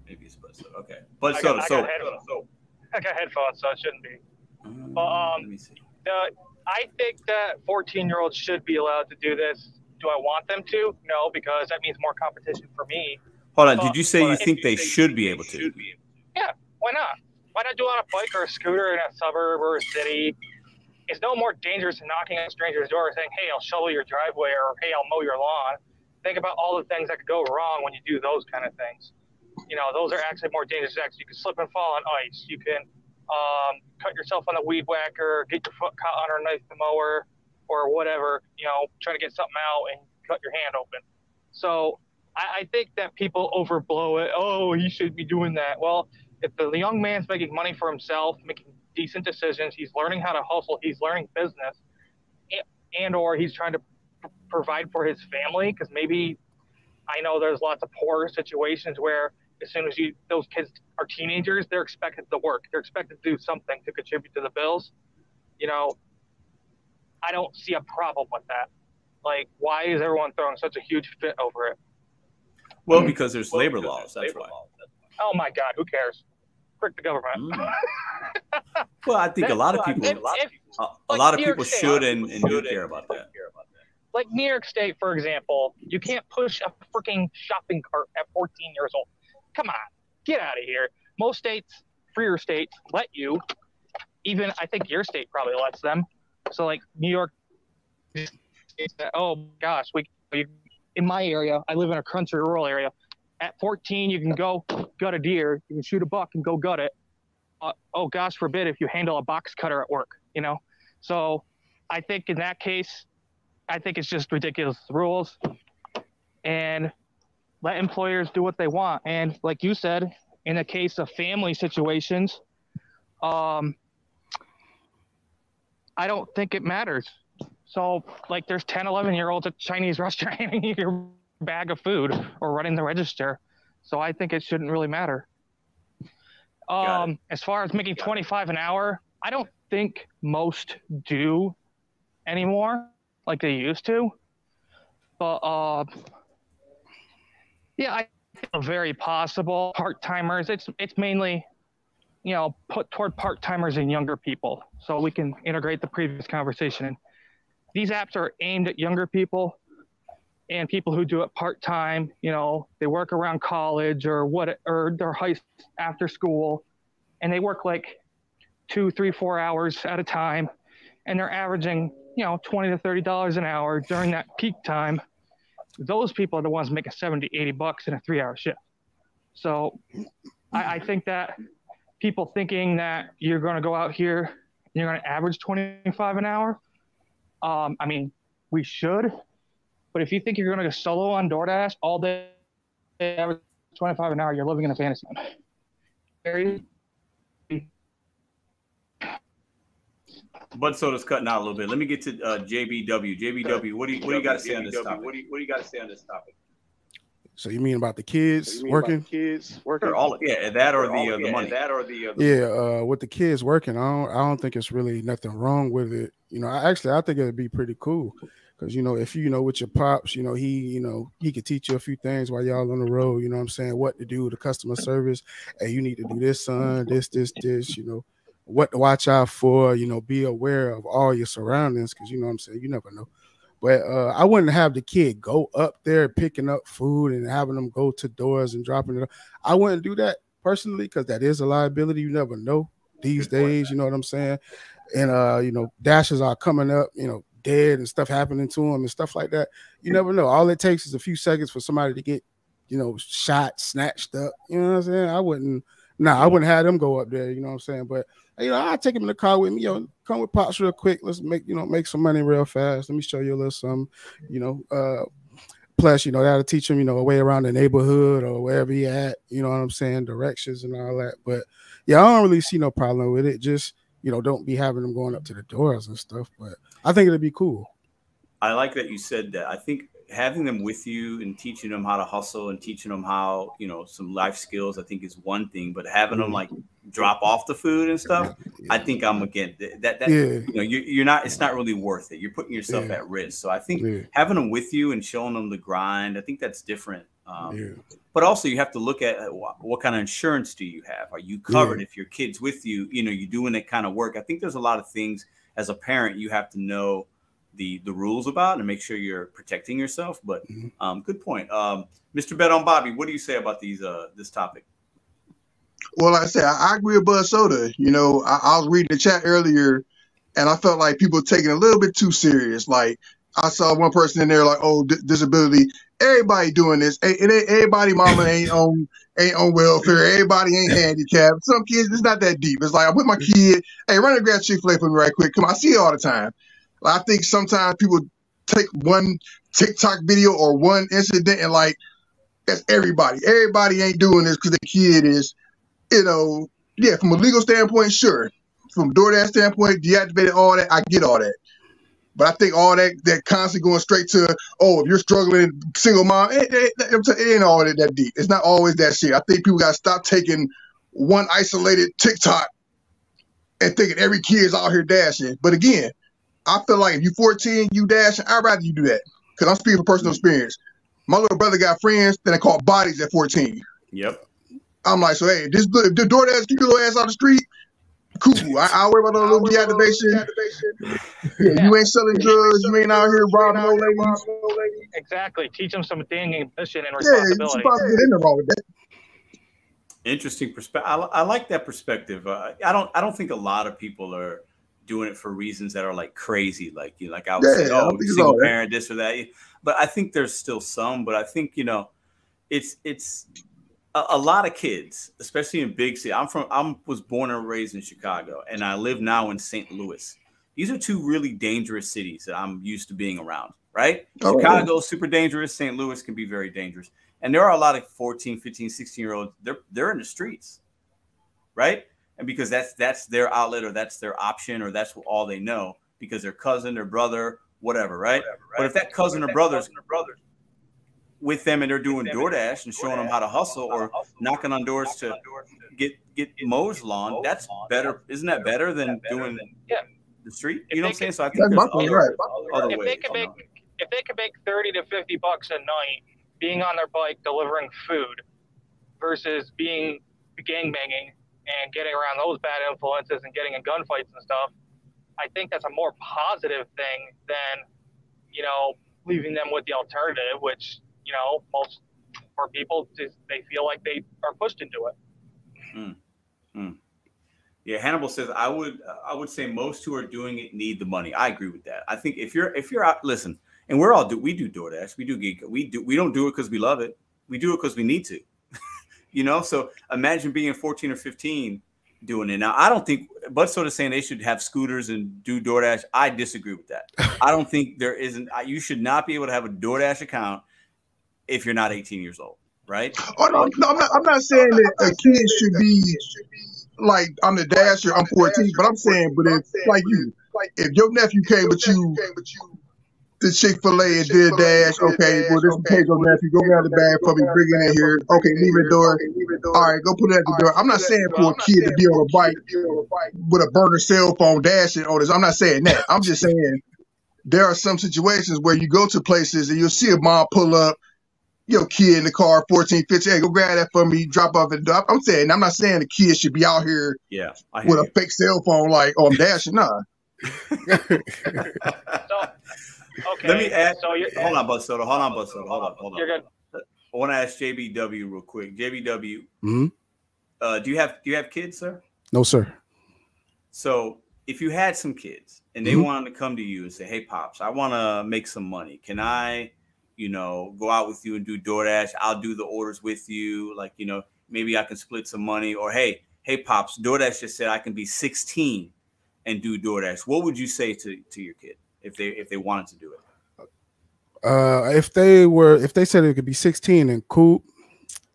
Maybe it's Bud Soda. Okay, Bud Soda. I got, so I got, I got headphones, so it shouldn't be. Um, but um, let me see. The, I think that 14 year olds should be allowed to do this. Do I want them to? No, because that means more competition for me. Hold on. Did you say you think they should be able to? Yeah. Why not? Why not do it on a bike or a scooter in a suburb or a city? It's no more dangerous than knocking on a stranger's door saying, "Hey, I'll shovel your driveway," or "Hey, I'll mow your lawn." Think about all the things that could go wrong when you do those kind of things. You know, those are actually more dangerous acts. You can slip and fall on ice. You can um, cut yourself on a weed whacker, get your foot caught underneath the mower, or whatever, you know, trying to get something out and cut your hand open. So I, I think that people overblow it. Oh, he should be doing that. Well, if the young man's making money for himself, making decent decisions, he's learning how to hustle, he's learning business, and, and or he's trying to provide for his family because maybe I know there's lots of poor situations where as soon as you those kids are teenagers, they're expected to work. They're expected to do something to contribute to the bills. You know, I don't see a problem with that. Like, why is everyone throwing such a huge fit over it? Well, because there's well, labor because laws. There's that's labor why. Laws. Oh my God, who cares? Frick the government. Mm. well, I think a lot of people, if, a lot, if, a, like lot of people State, should and, and do care about that. Like New York State, for example, you can't push a freaking shopping cart at 14 years old. Come on, get out of here. Most states, freer states, let you. Even I think your state probably lets them. So like New York, oh gosh, we in my area, I live in a country rural area. At 14, you can go gut a deer, you can shoot a buck and go gut it. Uh, oh gosh forbid if you handle a box cutter at work, you know. So I think in that case, I think it's just ridiculous rules. And let employers do what they want. And like you said, in the case of family situations, um, I don't think it matters. So, like, there's 10, 11 year olds at Chinese restaurant handing you your bag of food or running the register. So, I think it shouldn't really matter. Um, as far as making 25 an hour, I don't think most do anymore like they used to. But uh, yeah, I very possible. Part timers, it's it's mainly, you know, put toward part timers and younger people, so we can integrate the previous conversation. these apps are aimed at younger people and people who do it part time. You know, they work around college or what, or their high after school, and they work like two, three, four hours at a time, and they're averaging, you know, twenty to thirty dollars an hour during that peak time those people are the ones making 70, 80 bucks in a three hour shift. So I, I think that people thinking that you're going to go out here and you're going to average 25 an hour, um, I mean, we should. But if you think you're going to go solo on DoorDash all day, average 25 an hour, you're living in a fantasy. Bud Soda's cutting out a little bit. Let me get to uh, JBW. JBW, what do you what do you got to say on this topic? What do you what do you got to say on this topic? So you mean about the kids so working? The kids working. Or all yeah, that or the uh, the money. That or the, uh, the yeah. Uh, with the kids working, I don't I don't think it's really nothing wrong with it. You know, I actually I think it'd be pretty cool because you know if you, you know with your pops, you know he you know he could teach you a few things while y'all on the road. You know what I'm saying? What to do with the customer service? Hey, you need to do this, son. This, this, this. You know what to watch out for. You know, be aware of all your surroundings because you know what I'm saying. You never know. But uh, I wouldn't have the kid go up there picking up food and having them go to doors and dropping it. I wouldn't do that personally because that is a liability. You never know these days. You know what I'm saying? And uh, you know, dashes are coming up. You know, dead and stuff happening to them and stuff like that. You never know. All it takes is a few seconds for somebody to get, you know, shot, snatched up. You know what I'm saying? I wouldn't. Nah, I wouldn't have them go up there. You know what I'm saying? But you know, I take him in the car with me. Yo, come with pops real quick. Let's make you know make some money real fast. Let me show you a little something. You know, uh, plus you know that'll teach him you know a way around the neighborhood or wherever he at. You know what I'm saying? Directions and all that. But yeah, I don't really see no problem with it. Just you know, don't be having them going up to the doors and stuff. But I think it'd be cool. I like that you said that. I think having them with you and teaching them how to hustle and teaching them how you know some life skills i think is one thing but having them like drop off the food and stuff yeah. i think i'm again that that yeah. you know you, are not it's not really worth it. You're putting yourself yeah. at risk. So i think having them with you and showing them the grind i think that's different um, but also you have to look at uh, what kind of insurance do you have? Are you covered if your kids with you? You know you're doing that kind of work. I think there's a lot of things as a parent you have to know the the rules about and make sure you're protecting yourself. But mm-hmm. um, good point, um, Mr. Bet on Bobby. What do you say about these uh, this topic? Well, like I said, I, I agree with Bud Soda. You know, I, I, was reading the chat earlier, and I felt like people taking a little bit too serious. Like I saw one person in there like, "Oh, d- disability." Everybody doing this. Hey, everybody, mama ain't on ain't on welfare. Everybody ain't handicapped. Some kids, it's not that deep. It's like I'm with my kid. Hey, run and grab Chick Fil A for me right quick. Come on, I see you all the time. I think sometimes people take one TikTok video or one incident and like that's everybody. Everybody ain't doing this because the kid is, you know, yeah. From a legal standpoint, sure. From DoorDash standpoint, deactivated all that. I get all that. But I think all that that constantly going straight to oh, if you're struggling, single mom, it, it, it ain't all that, that deep. It's not always that shit. I think people got to stop taking one isolated TikTok and thinking every kid is out here dashing. But again, I feel like if you're 14, you dash, I'd rather you do that. Because I'm speaking from personal experience. My little brother got friends that I call bodies at 14. Yep. I'm like, so hey, this the DoorDash keep your little ass on the street. Cool. I, I'll worry about a little deactivation. yeah, you ain't selling drugs. You ain't out here robbing no ladies. Exactly. Teach them some dang mission and responsibility. Yeah, you're to get in wrong with that. Interesting perspective. I, I, like that perspective. Uh, I don't. I don't think a lot of people are doing it for reasons that are like crazy, like you know, like I was yeah, oh, single parent, this or that. But I think there's still some. But I think you know, it's it's a, a lot of kids, especially in big city. I'm from. I'm was born and raised in Chicago, and I live now in St. Louis. These are two really dangerous cities that I'm used to being around. Right? Oh, Chicago, yeah. super dangerous. St. Louis can be very dangerous. And there are a lot of 14, 15, 16 year olds. They're they're in the streets, right? And because that's that's their outlet or that's their option or that's all they know because their cousin their brother whatever right, whatever, right? but if that cousin or brother's brother with them and they're doing DoorDash and showing them how to hustle or knocking on doors to get get Mo's lawn, that's better. Isn't that better than doing the street? You know what I'm saying? So I think there's other, other if they can make if they can make thirty to fifty bucks a night being on their bike delivering food versus being gang banging and getting around those bad influences and getting in gunfights and stuff, I think that's a more positive thing than, you know, leaving them with the alternative, which, you know, most for people just, they feel like they are pushed into it. Mm. Mm. Yeah, Hannibal says I would I would say most who are doing it need the money. I agree with that. I think if you're if you're out, listen, and we're all do we do DoorDash, we do gig, we do we don't do it because we love it. We do it because we need to you know. So imagine being 14 or 15 doing it. Now, I don't think, but sort of saying they should have scooters and do DoorDash. I disagree with that. I don't think there isn't. You should not be able to have a DoorDash account if you're not 18 years old, right? Oh no, no I'm not. I'm not saying that a kid should be like I'm the dasher. I'm 14, but I'm saying, but if like you, if your nephew came with you the Chick Fil A and did dash. Okay, well this is Pedro nephew. Go grab the bag for me. Bring it in here. Okay, leave it door. All right, go put it at the door. I'm not saying for a kid to be on a bike with a burner cell phone dashing on this. I'm not saying that. I'm just saying there are some situations where you go to places and you'll see a mom pull up, your kid in the car, 14, 15, hey, go grab that for me, drop off at the door. I'm saying, I'm not saying the kid should be out here Yeah, with hear a fake cell phone like, oh, I'm dashing. Nah. So, okay. Let me ask. So you're, Hold on, Bud Soda. Hold on, Bud Soda. Hold on, hold on. You're good. I want to ask JBW real quick. JBW, Mhm. uh, do you have do you have kids, sir? No, sir. So if you had some kids and they Mhm. wanted to come to you and say, "Hey, pops, I want to make some money. Can I, you know, go out with you and do DoorDash? I'll do the orders with you. Like, you know, maybe I can split some money. Or hey, hey, pops, DoorDash just said I can be 16 and do DoorDash. What would you say to to your kid if they if they wanted to do it? Uh, if they were, if they said it could be 16 and cool,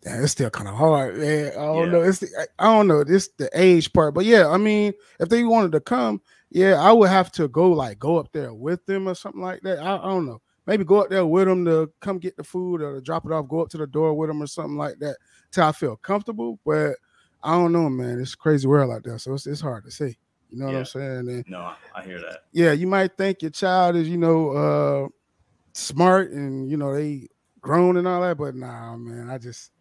yeah, it's still kind of hard. Man. I don't Yeah. know. It's the, I- don't know. This the age part, but yeah, I mean, if they wanted to come, yeah, I would have to go like go up there with them or something like that. I, I don't know. Maybe go up there with them to come get the food or to drop it off. Go up to the door with them or something like that till I feel comfortable. But I don't know, man. It's crazy world out there, so it's it's hard to say. You know what I'm saying? And No, I hear that. yeah, you might think your child is, you know, uh smart and you know they grown and all that, but nah, man, I just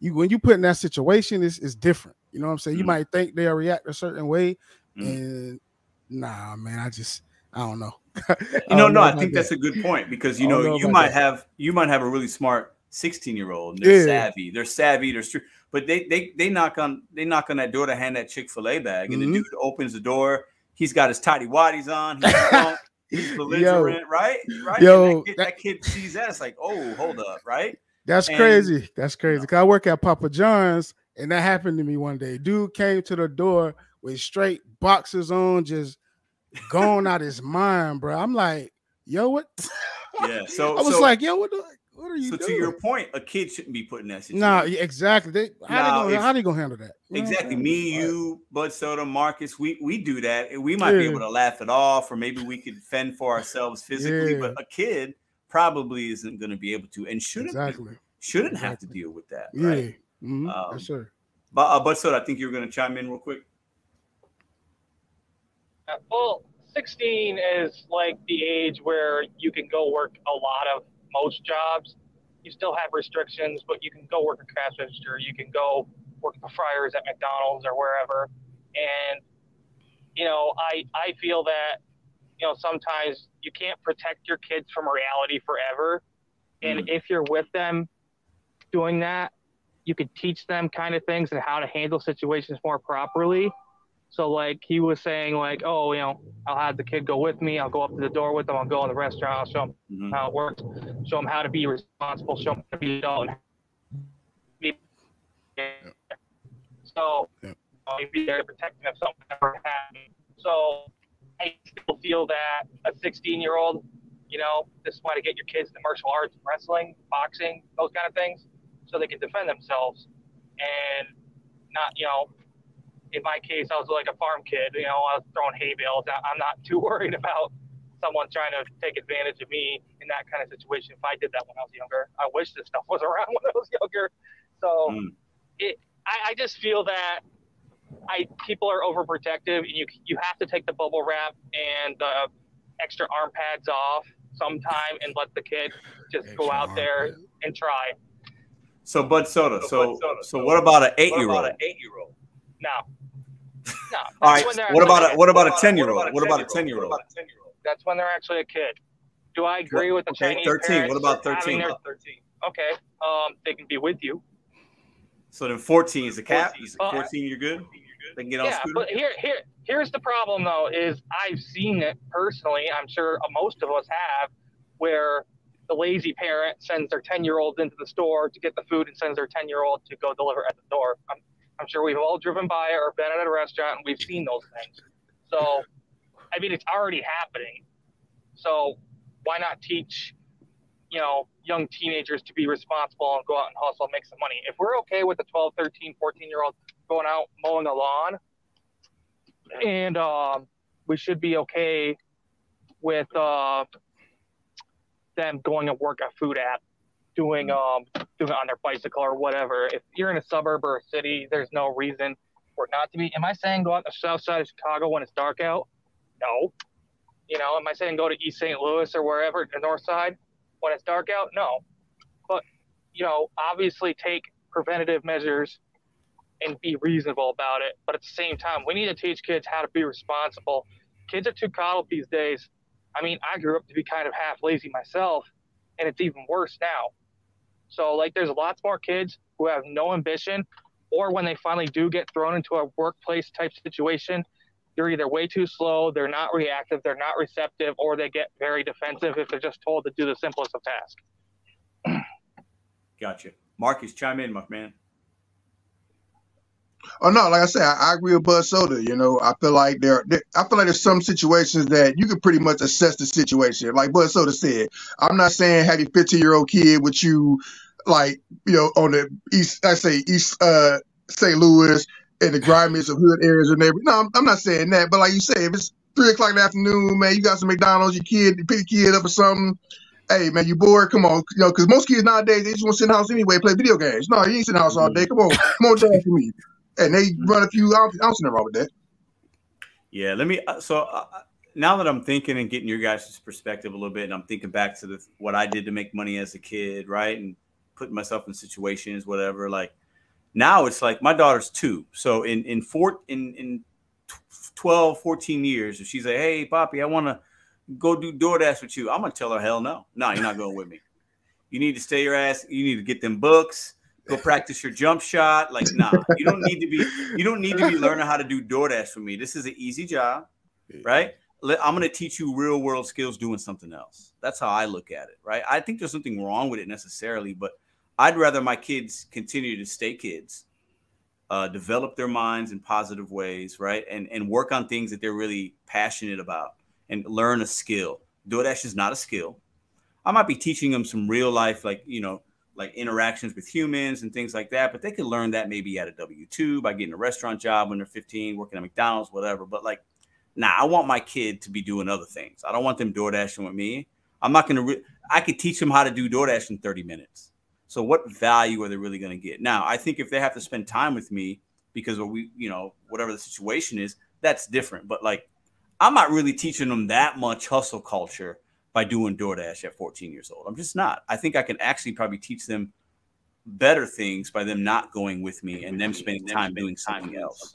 you when you put in that situation, it's, it's different. You know what I'm saying? You Mhm. might think they'll react a certain way, Mhm. and nah, man, I just I don't know. You know, no, I think that. that's a good point because you know, know you might that. have you might have a really smart 16 year old and they're Yeah. savvy, they're savvy, they're str- but they they they knock on they knock on that door to hand that Chick Fil A bag, and Mhm. the dude opens the door. He's got his tidy waddies on. He's drunk, he's belligerent, right? Right. Yo, that, kid, that- that kid sees that. It's like, oh, hold up, right? That's And- crazy. That's crazy. Cause I work at Papa John's, and that happened to me one day. Dude came to the door with straight boxers on, just going out his mind, bro. I'm like, yo, what? Yeah. So I was so, like, yo, what? The, what are you so doing? to your point, a kid shouldn't be put in that situation. Nah, exactly. They, how Now, they gonna how they gonna handle that? You know what I'm Exactly. Me, Like, you, Bud Soda, Marcus, we we do that. and We might be able to laugh it off, or maybe we could fend for ourselves physically. But a kid probably isn't going to be able to, and shouldn't be- shouldn't have to deal with that. Yeah. Right. Mhm. Um, yes, sir. But uh, Bud Soda, I think you were going to chime in real quick. Uh, Well, 16 is like the age where you can go work a lot of most jobs. You still have restrictions, but you can go work a cash register. You can go work the fryers at McDonald's or wherever. And you know, I I feel that you know sometimes you can't protect your kids from reality forever. And mm. if you're with them doing that, you can teach them kind of things and how to handle situations more properly. So like he was saying, like, oh, you know, I'll have the kid go with me. I'll go up to the door with them. I'll go in the restaurant. I'll show them Mhm. how it works. Show them how to be responsible. Show them how to be adult. So Yeah. I'll be there to protect them if something ever happens. So I still feel that a 16 year old, you know, this is why to get your kids into martial arts, wrestling, boxing, those kind of things, so they can defend themselves and not, you know, in my case, I was like a farm kid. You know, I was throwing hay bales. I- I'm not too worried about someone trying to take advantage of me in that kind of situation. If I did that when I was younger, I wish this stuff was around when I was younger. So Mm. it, I, I just feel that I people are overprotective, and you you have to take the bubble wrap and the extra arm pads off sometime and let the kid just go out arm there pad. and try. So Bud Soda. So So Bud Soda, so so- what about an eight year old? eight year old? No. No. All right. What about a what about a ten year old? What about a ten year old? That's when they're actually a kid. Do I agree with the okay, Chinese 13. What about having 13? their- Okay. Um, they can be with you. So then fourteen is the cap. 14. Is Uh, Fourteen, you're good. They can get on Yeah, scooter. but here, here, here's the problem though: is I've seen it personally. I'm sure most of us have, where the lazy parent sends their 10 year old into the store to get the food and sends their 10 year old to go deliver at the door. I'm, I'm sure we've all driven by or been at a restaurant and we've seen those things. So, I mean, it's already happening. So, why not teach, you know, young teenagers to be responsible and go out and hustle and make some money? If we're okay with a 12, 13, 14 year old going out mowing a lawn, and um, we should be okay with uh, them going to work at food app, doing um doing it on their bicycle or whatever. If you're in a suburb or a city, there's no reason for it not to be. Am I saying go out the south side of Chicago when it's dark out? No. You know, am I saying go to East St. Louis or wherever, the north side, when it's dark out? No. But, you know, obviously take preventative measures and be reasonable about it. But at the same time, we need to teach kids how to be responsible. Kids are too coddled these days. I mean, I grew up to be kind of half lazy myself, and it's even worse now. So, like, there's lots more kids who have no ambition, or when they finally do get thrown into a workplace type situation, they're either way too slow, they're not reactive, they're not receptive, or they get very defensive if they're just told to do the simplest of tasks. gotcha. Marcus, chime in, my man. Oh no, like I said, I, I, agree with Bud Soda. You know, I feel like there, there, I feel like there's some situations that you can pretty much assess the situation. Like Bud Soda said, I'm not saying have your 15 year old kid with you, like you know, on the east, I say East uh, St. Louis, in the grimiest of hood areas and everything. No, I'm, I'm, not saying that, but like you say, if it's three o'clock in the afternoon, man, you got some McDonald's, your kid, you pick a kid up or something. Hey man, you bored? Come on, you know, because most kids nowadays they just want to sit in the house anyway, play video games. No, you ain't sit in the house all day. Come on, come on, dad for me. And they run a few. I don't, I don't see nothing wrong with that. Yeah, let me. Uh, so uh, now that I'm thinking and getting your guys' perspective a little bit, and I'm thinking back to the what I did to make money as a kid, right, and putting myself in situations, whatever. Like now it's like my daughter's two. So in in four in in 12, 14 years, if she's like, hey, Poppy, I want to go do DoorDash with you, I'm gonna tell her, hell no. No, you're not going with me. You need to stay your ass, you need to get them books, go practice your jump shot. Like, nah, you don't need to be you don't need to be learning how to do DoorDash for me. This is an easy job, right? I'm going to teach you real world skills doing something else. That's how I look at it, right? I think there's something wrong with it necessarily, but I'd rather my kids continue to stay kids, uh, develop their minds in positive ways, right? And and work on things that they're really passionate about and learn a skill. DoorDash is not a skill. I might be teaching them some real life, like you know, like interactions with humans and things like that. But they could learn that maybe at a W two by getting a restaurant job when they're 15, working at McDonald's, whatever. But like, nah, I want my kid to be doing other things. I don't want them door dashing with me. I'm not gonna. Re- I could teach them how to do DoorDash in 30 minutes. So what value are they really going to get? Now, I think if they have to spend time with me because we, you know, whatever the situation is, that's different. But like, I'm not really teaching them that much hustle culture by doing DoorDash at 14 years old. I'm just not. I think I can actually probably teach them better things by them not going with me and them spending time doing something else.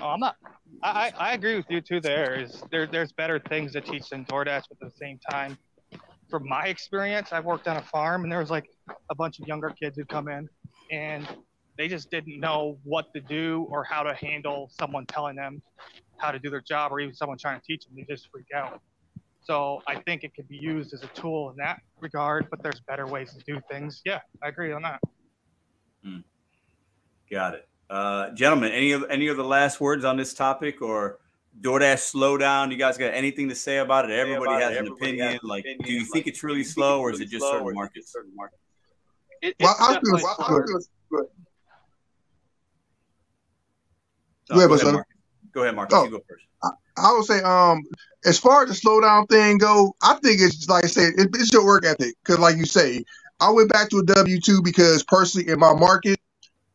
Oh, I'm not. I, I agree with you too. There is there there's better things to teach than DoorDash, but at the same time, from my experience, I've worked on a farm and there was like a bunch of younger kids who come in and they just didn't know what to do or how to handle someone telling them how to do their job or even someone trying to teach them. They just freak out. So I think it could be used as a tool in that regard, but there's better ways to do things. Yeah, I agree on that. Mm. Got it. Uh, gentlemen, any of any of the last words on this topic or DoorDash slow down. You guys got anything to say about it? Everybody about has it. an Everybody opinion. Has like, opinion. do you think it's really slow, or is it just certain markets? Certain markets? It, well, I feel, well, I feel good. go, ahead, go, ahead, go ahead, Marcus. Oh, you go first. I, would say, um, as far as the slowdown thing go, I think it's like I said, it, it's your work ethic. Because, like you say, I went back to a W two because personally in my market,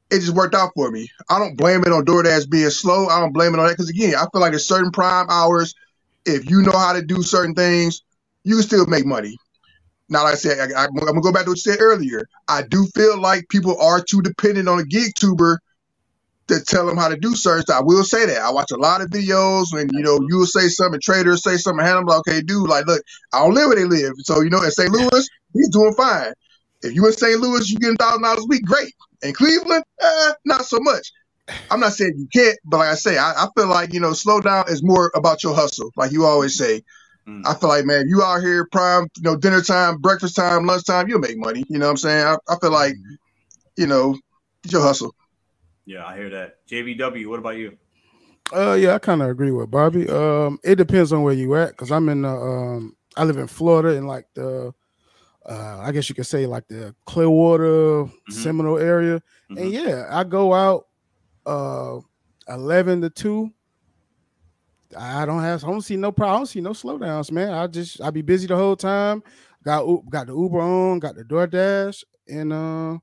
it just worked out for me. I don't blame it on DoorDash being slow. I don't blame it on that because again, I feel like there's certain prime hours. If you know how to do certain things, you can still make money. Now, like I said, I, am gonna go back to what you said earlier. I do feel like people are too dependent on a gig tuber to tell them how to do certain stuff. I will say that. I watch a lot of videos and you know, you will say something, traders say something, and I'm like, okay, dude, like, look, I don't live where they live. So, you know, in St. Louis, he's doing fine. If you in St. Louis, you getting thousand dollars a week, great. In Cleveland, eh, not so much. I'm not saying you can't, but like I say, I, I, feel like you know, slow down is more about your hustle, like you always say. Mm. I feel like man, you out here prime, you know, dinner time, breakfast time, lunchtime, you'll make money. You know what I'm saying? I, I feel like, mm-hmm. you know, it's your hustle. Yeah, I hear that. JBW, what about you? Uh, yeah, I kind of agree with Bobby. Um, it depends on where you at, cause I'm in the um, I live in Florida in like the uh, I guess you could say like the Clearwater, mm-hmm. Seminole area. Mm-hmm. And yeah, I go out uh 11 to 2. I don't have I don't see no problem. I don't see no slowdowns, man. I just I be busy the whole time. got got the Uber on, got the DoorDash, and uh,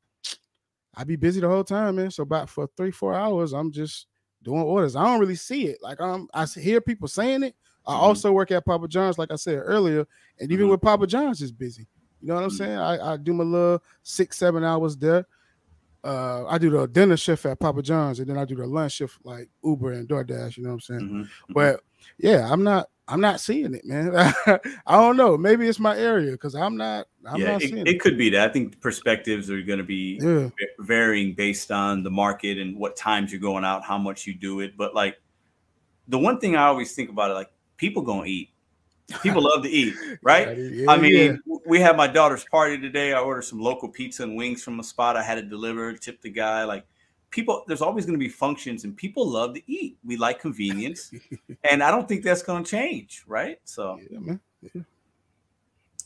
I be busy the whole time, man. So about for three four hours, I'm just doing orders. I don't really see it. Like I'm, I hear people saying it. I mm-hmm. also work at Papa John's, like I said earlier, and even mm-hmm. with Papa John's is busy. You know what I'm mm-hmm. saying? I, I do my little six seven hours there. Uh, I do the dinner shift at Papa John's, and then I do the lunch shift like Uber and DoorDash. You know what I'm saying? Mm-hmm. mm-hmm. But yeah, I'm not I'm not seeing it, man. I don't know. Maybe it's my area because I'm not. I'm yeah, not it, it, it. could be that. I think perspectives are going to be yeah. varying based on the market and what times you're going out, how much you do it. But like the one thing I always think about it, like people gonna eat. People love to eat, right? Yeah, I mean, yeah. we had my daughter's party today. I ordered some local pizza and wings from a spot. I had it delivered, tipped the guy. Like people there's always going to be functions and people love to eat we like convenience and i don't think that's going to change right so yeah, man. Yeah.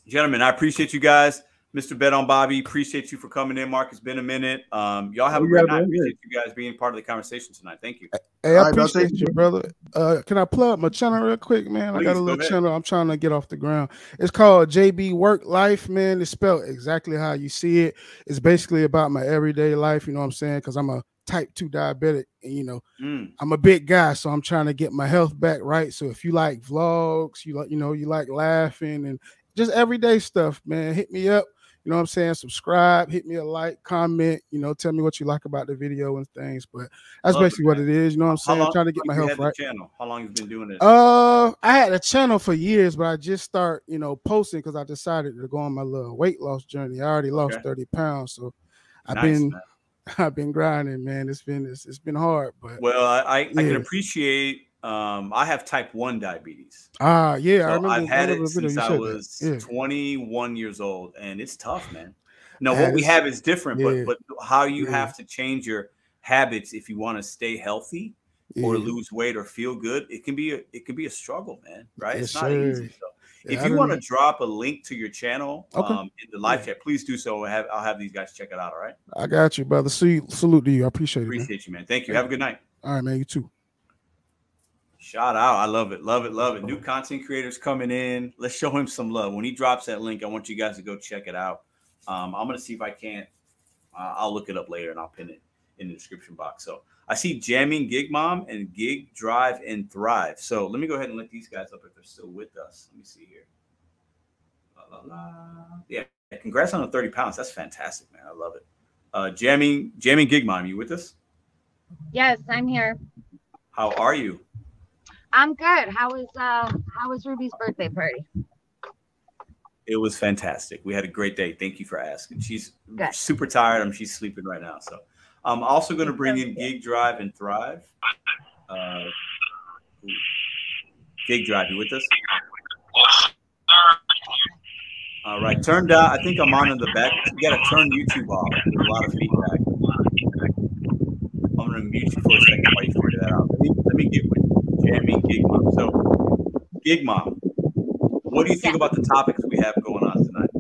gentlemen i appreciate you guys mr bet on bobby appreciate you for coming in mark. It's been a minute. Um y'all have a great night. appreciate you guys being part of the conversation tonight. Thank you. Hey i appreciate you brother. Uh can i plug my channel real quick man? Please, i got a little channel i'm trying to get off the ground. It's called jb work life man. It's spelled exactly how you see it. It's basically about my everyday life you know what i'm saying? Because i'm a type 2 diabetic and you know mm. i'm a big guy so i'm trying to get my health back right. So if you like vlogs you like you know you like laughing and just everyday stuff man hit me up you know what i'm saying subscribe hit me a like comment you know tell me what you like about the video and things but that's Love basically it, what it is you know what i'm saying long, trying to get my health right channel how long you been doing this uh i had a channel for years but i just start you know posting because i decided to go on my little weight loss journey i already lost okay. 30 pounds so i've nice, been man I've been grinding, man. It's been it's, it's been hard, but well, I I, yeah. I can appreciate. Um, I have type one diabetes. Ah, yeah, so I remember. I've had it since I was yeah. 21 years old, and it's tough, man. No, what we have is different, yeah. but but how you have to change your habits if you want to stay healthy or lose weight or feel good, it can be a it can be a struggle, man. Right? Yes, it's not sir. easy. So if you want to drop a link to your channel okay. um, in the live chat, please do so. I'll have, I'll have these guys check it out. All right. I got you, brother. See, salute to you. I appreciate, it. Appreciate you, man. Thank you. Have a good night. All right, man. You too. Shout out. I love it. Love it. Love it. New content creators coming in. Let's show him some love. When he drops that link, I want you guys to go check it out. Um, I'm going to see if I can't. Uh, I'll look it up later and I'll pin it in the description box. So I see jamming gig mom and gig drive and thrive. So let me go ahead and let these guys up if they're still with us. Let me see here. La, la, la. Yeah, congrats on the 30 pounds. That's fantastic, man. I love it. Uh, jamming, jamming gig mom, you with us? Yes, I'm here. How are you? I'm good. How was uh how was Ruby's birthday party? It was fantastic. We had a great day. Thank you for asking. She's good. super tired. I'm she's sleeping right now. So I'm also going to bring in Gig Drive and Thrive. Uh, Gig Drive, you with us? All right, turn down. I think I'm on in the back. You got to turn YouTube off. There's a lot of feedback. I'm going to mute you for a second while you figure that out. Let me, let me get with Jamie Gig Mom. So, Gig Mom, what do you think about the topics we have going on tonight?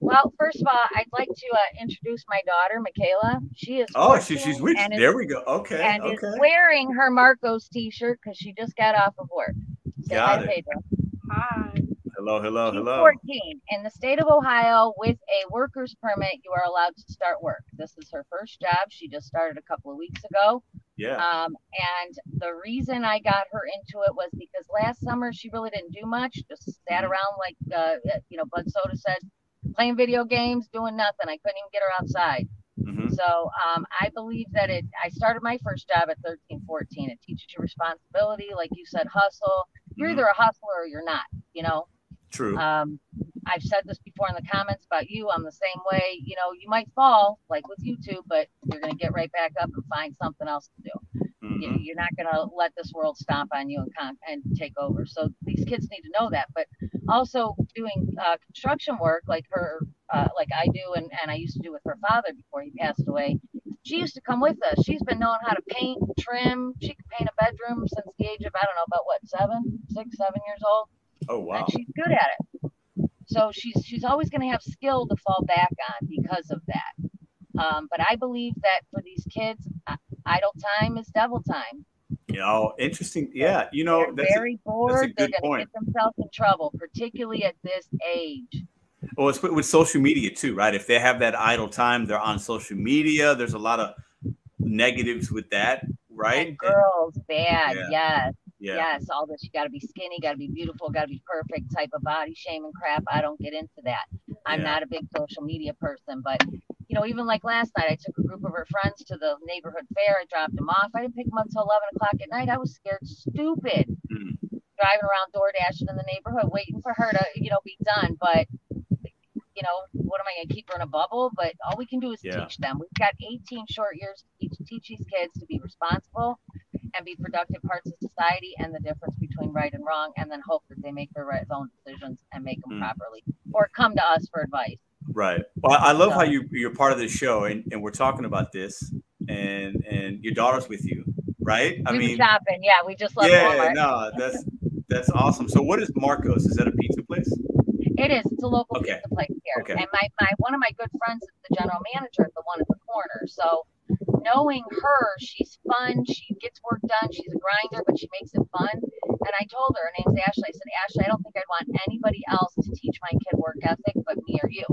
Well, first of all, I'd like to uh, introduce my daughter, Michaela. She is oh, she, she's with you. There we go. Okay, and okay. is wearing her Marcos T-shirt because she just got off of work. Say got hi, it. Pedro. Hi. Hello, hello, She's hello. 14. In the state of Ohio, with a worker's permit, you are allowed to start work. This is her first job. She just started a couple of weeks ago. Yeah. Um, and the reason I got her into it was because last summer she really didn't do much, just sat mm-hmm. around like, uh, you know, Bud Soda said, playing video games, doing nothing. I couldn't even get her outside. Mm-hmm. So um, I believe that it. I started my first job at 13, 14. It teaches you responsibility, like you said, hustle. You're mm-hmm. either a hustler or you're not. You know, True. Um, I've said this before in the comments about you. I'm the same way. You know, you might fall like with YouTube, but you're going to get right back up and find something else to do. Mm-hmm. You, are not going to let this world stomp on you and con- and take over. So these kids need to know that. But also doing uh, construction work like her, uh, like I do, and, and I used to do with her father before he passed away. She used to come with us. She's been knowing how to paint, trim. She could paint a bedroom since the age of I don't know about what seven, six, seven years old Oh wow! And she's good at it. So she's she's always going to have skill to fall back on because of that. Um, but I believe that for these kids, idle time is devil time. You know, interesting. Yeah, you know, they're very bored. They're going to get themselves in trouble, particularly at this age. Well, it's with social media too, right? If they have that idle time, they're on social media. There's a lot of negatives with that, right? And girls, bad, Yeah. yes. Yeah. Yes, all this you got to be skinny, got to be beautiful, got to be perfect type of body shaming crap. I don't get into that. I'm Yeah. not a big social media person, but you know, even like last night, I took a group of her friends to the neighborhood fair. I dropped them off. I didn't pick them up till 11 o'clock at night. I was scared stupid Mm. driving around door dashing in the neighborhood, waiting for her to, you know, be done. But you know, what am I going to keep her in a bubble? But all we can do is Yeah. teach them. We've got 18 short years to teach, teach these kids to be responsible and be productive parts of society and the difference between right and wrong, and then hope that they make their right, own decisions and make them Mm. properly or come to us for advice. Right. Well, I love how you you're part of this show, and, and we're talking about this, and and your daughter's with you, right? I we mean, shopping. Yeah, we just left yeah, Walmart. no, that's that's awesome. So, what is Marco's? Is that a pizza place? It is. It's a local Okay. pizza place here. Okay. And my, my one of my good friends is the general manager at the one at the corner. So knowing her, she's fun, she gets work done, she's a grinder, but she makes it fun. And I told her, her name's Ashley. I said, Ashley, I don't think I'd want anybody else to teach my kid work ethic but me or you.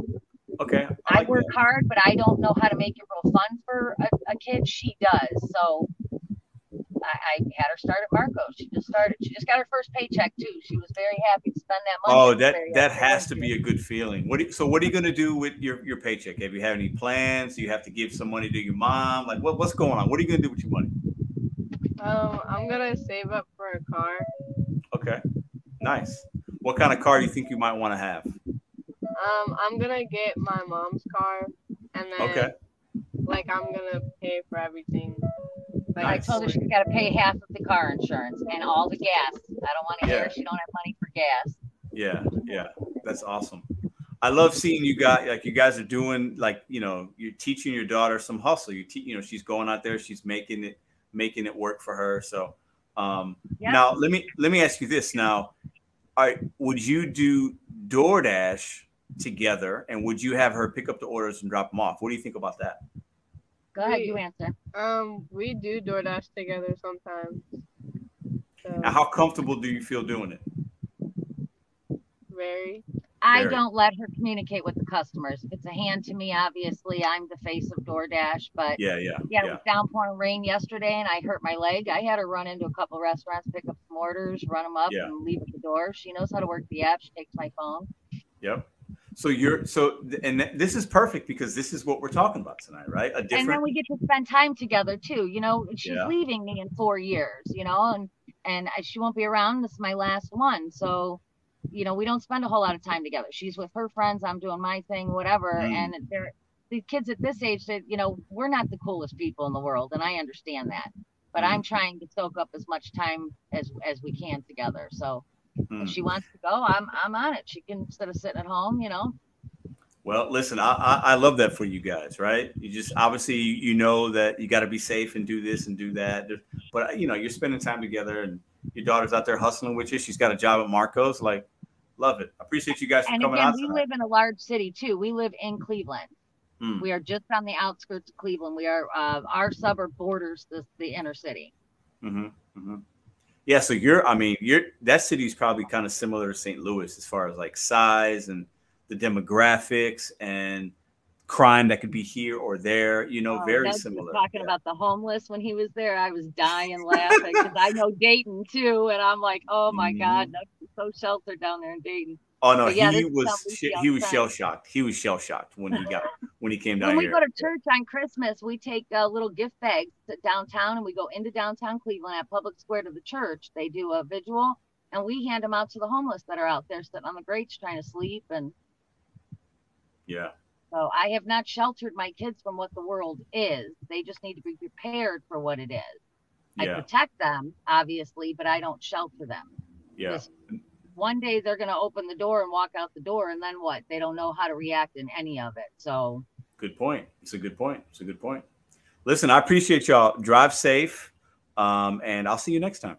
Okay. I like work that. hard, but I don't know how to make it real fun for a, a kid. She does. So I, I had her start at Marco's. She just started. She just got her first paycheck too. She was very happy to spend that money. Oh, that that happy has to be a good feeling. What do you, so? What are you going to do with your your paycheck? Have you had any plans? Do you have to give some money to your mom? Like, what what's going on? What are you going to do with your money? Um, I'm gonna save up for a car. Okay, nice. What kind of car do you think you might want to have? Um, I'm gonna get my mom's car, and then Okay, like I'm gonna pay for everything. Like, I told her she's got to pay half of the car insurance and all the gas. I don't want to Yeah. hear she don't have money for gas. yeah, yeah, that's awesome. I love seeing you guys like you guys are doing like you know you're teaching your daughter some hustle. You te- you know she's going out there, she's making it making it work for her. So um, Yeah. now let me let me ask you this now. All right, would you do DoorDash together, and would you have her pick up the orders and drop them off? What do you think about that? Go ahead, We- you answer. Um, we do DoorDash together sometimes. So And how comfortable do you feel doing it? very. I Very. don't let her communicate with the customers. If it's a hand to me, obviously I'm the face of DoorDash. But Yeah, yeah, yeah, it yeah. was downpouring rain yesterday, and I hurt my leg. I had her run into a couple restaurants, pick up some orders, run them up, Yeah. and leave at the door. She knows how to work the app. She takes my phone. Yep. So you're so, and th- this is perfect because this is what we're talking about tonight, right? A and then we get to spend time together too. You know, she's Yeah. leaving me in four years. You know, and and I- she won't be around. This is my last one, so you know we don't spend a whole lot of time together. She's with her friends. I'm doing my thing, whatever. Mm. And they're the kids at this age that you know we're not the coolest people in the world, and I understand that. But Mm. I'm trying to soak up as much time as as we can together. So Mm. if she wants to go, I'm I'm on it. She can instead of sitting at home, you know. Well, listen, I, I I love that for you guys, right? You just obviously you know that you got to be safe and do this and do that, but you know you're spending time together, and your daughter's out there hustling with you. She's got a job at Marco's. Like, love it. I appreciate you guys for And coming again, out. we live in a large city too. We live in Cleveland. Mm. We are just on the outskirts of Cleveland. We are uh, our suburb borders the, the inner city. hmm hmm Yeah, so you're, I mean, you're that city is probably kind of similar to St. Louis as far as like size and the demographics and crime that could be here or there. You know, Oh, very similar. Talking Yeah. about the homeless when he was there, I was dying laughing because I know Dayton too, and I'm like, oh my Mhm. God, that's so sheltered down there in Dayton. Oh no, yeah, he this is was he was shell shocked. He was shell shocked when he got when he came down when we here. go to church on Christmas, we take uh, little gift bags to downtown and we go into downtown Cleveland at Public Square to the church. They do a vigil and we hand them out to the homeless that are out there sitting on the grates trying to sleep. And yeah, so I have not sheltered my kids from what the world is. They just need to be prepared for what it is. I protect them, obviously, but I don't shelter them. yeah. Because one day they're going to open the door and walk out the door, and then what? They don't know how to react in any of it. So, Good point. It's a good point. It's a good point. Listen, I appreciate y'all. Drive safe, um, and I'll see you next time.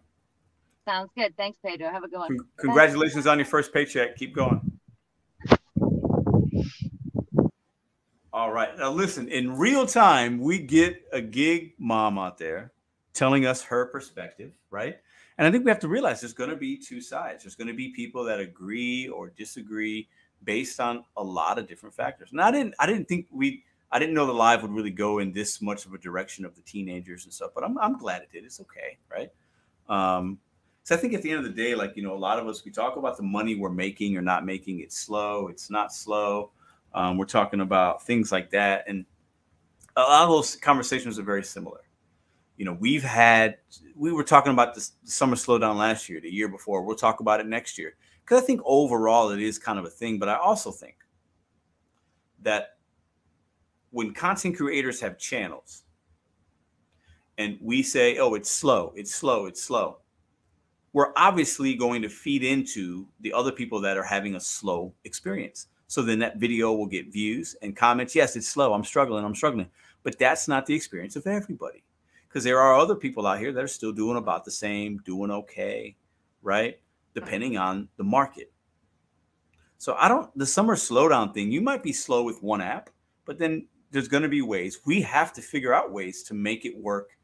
sounds good. Thanks, Pedro. Have a good one. Con- Congratulations on your first paycheck. Keep going. All right. Now, listen, in real time, we get a gig mom out there telling us her perspective, right? And I think we have to realize there's going to be two sides. There's going to be people that agree or disagree based on a lot of different factors. And I didn't I didn't think we I didn't know the live would really go in this much of a direction of the teenagers and stuff, but I'm I'm glad it did. It's okay, right? Um, so I think at the end of the day, like you know, a lot of us we talk about the money we're making or not making. It's slow. It's not slow. Um, we're talking about things like that, and a lot of those conversations are very similar. You know, we've had we were talking about the summer slowdown last year, the year before. We'll talk about it next year because I think overall it is kind of a thing. But I also think that when content creators have channels and we say, oh, it's slow, it's slow, it's slow, we're obviously going to feed into the other people that are having a slow experience. So then that video will get views and comments. Yes, it's slow. I'm struggling. I'm struggling. But that's not the experience of everybody because there are other people out here that are still doing about the same, doing okay, right? depending on the market. So I don't the summer slowdown thing, you might be slow with one app, but then there's going to be ways. We have to figure out ways to make it work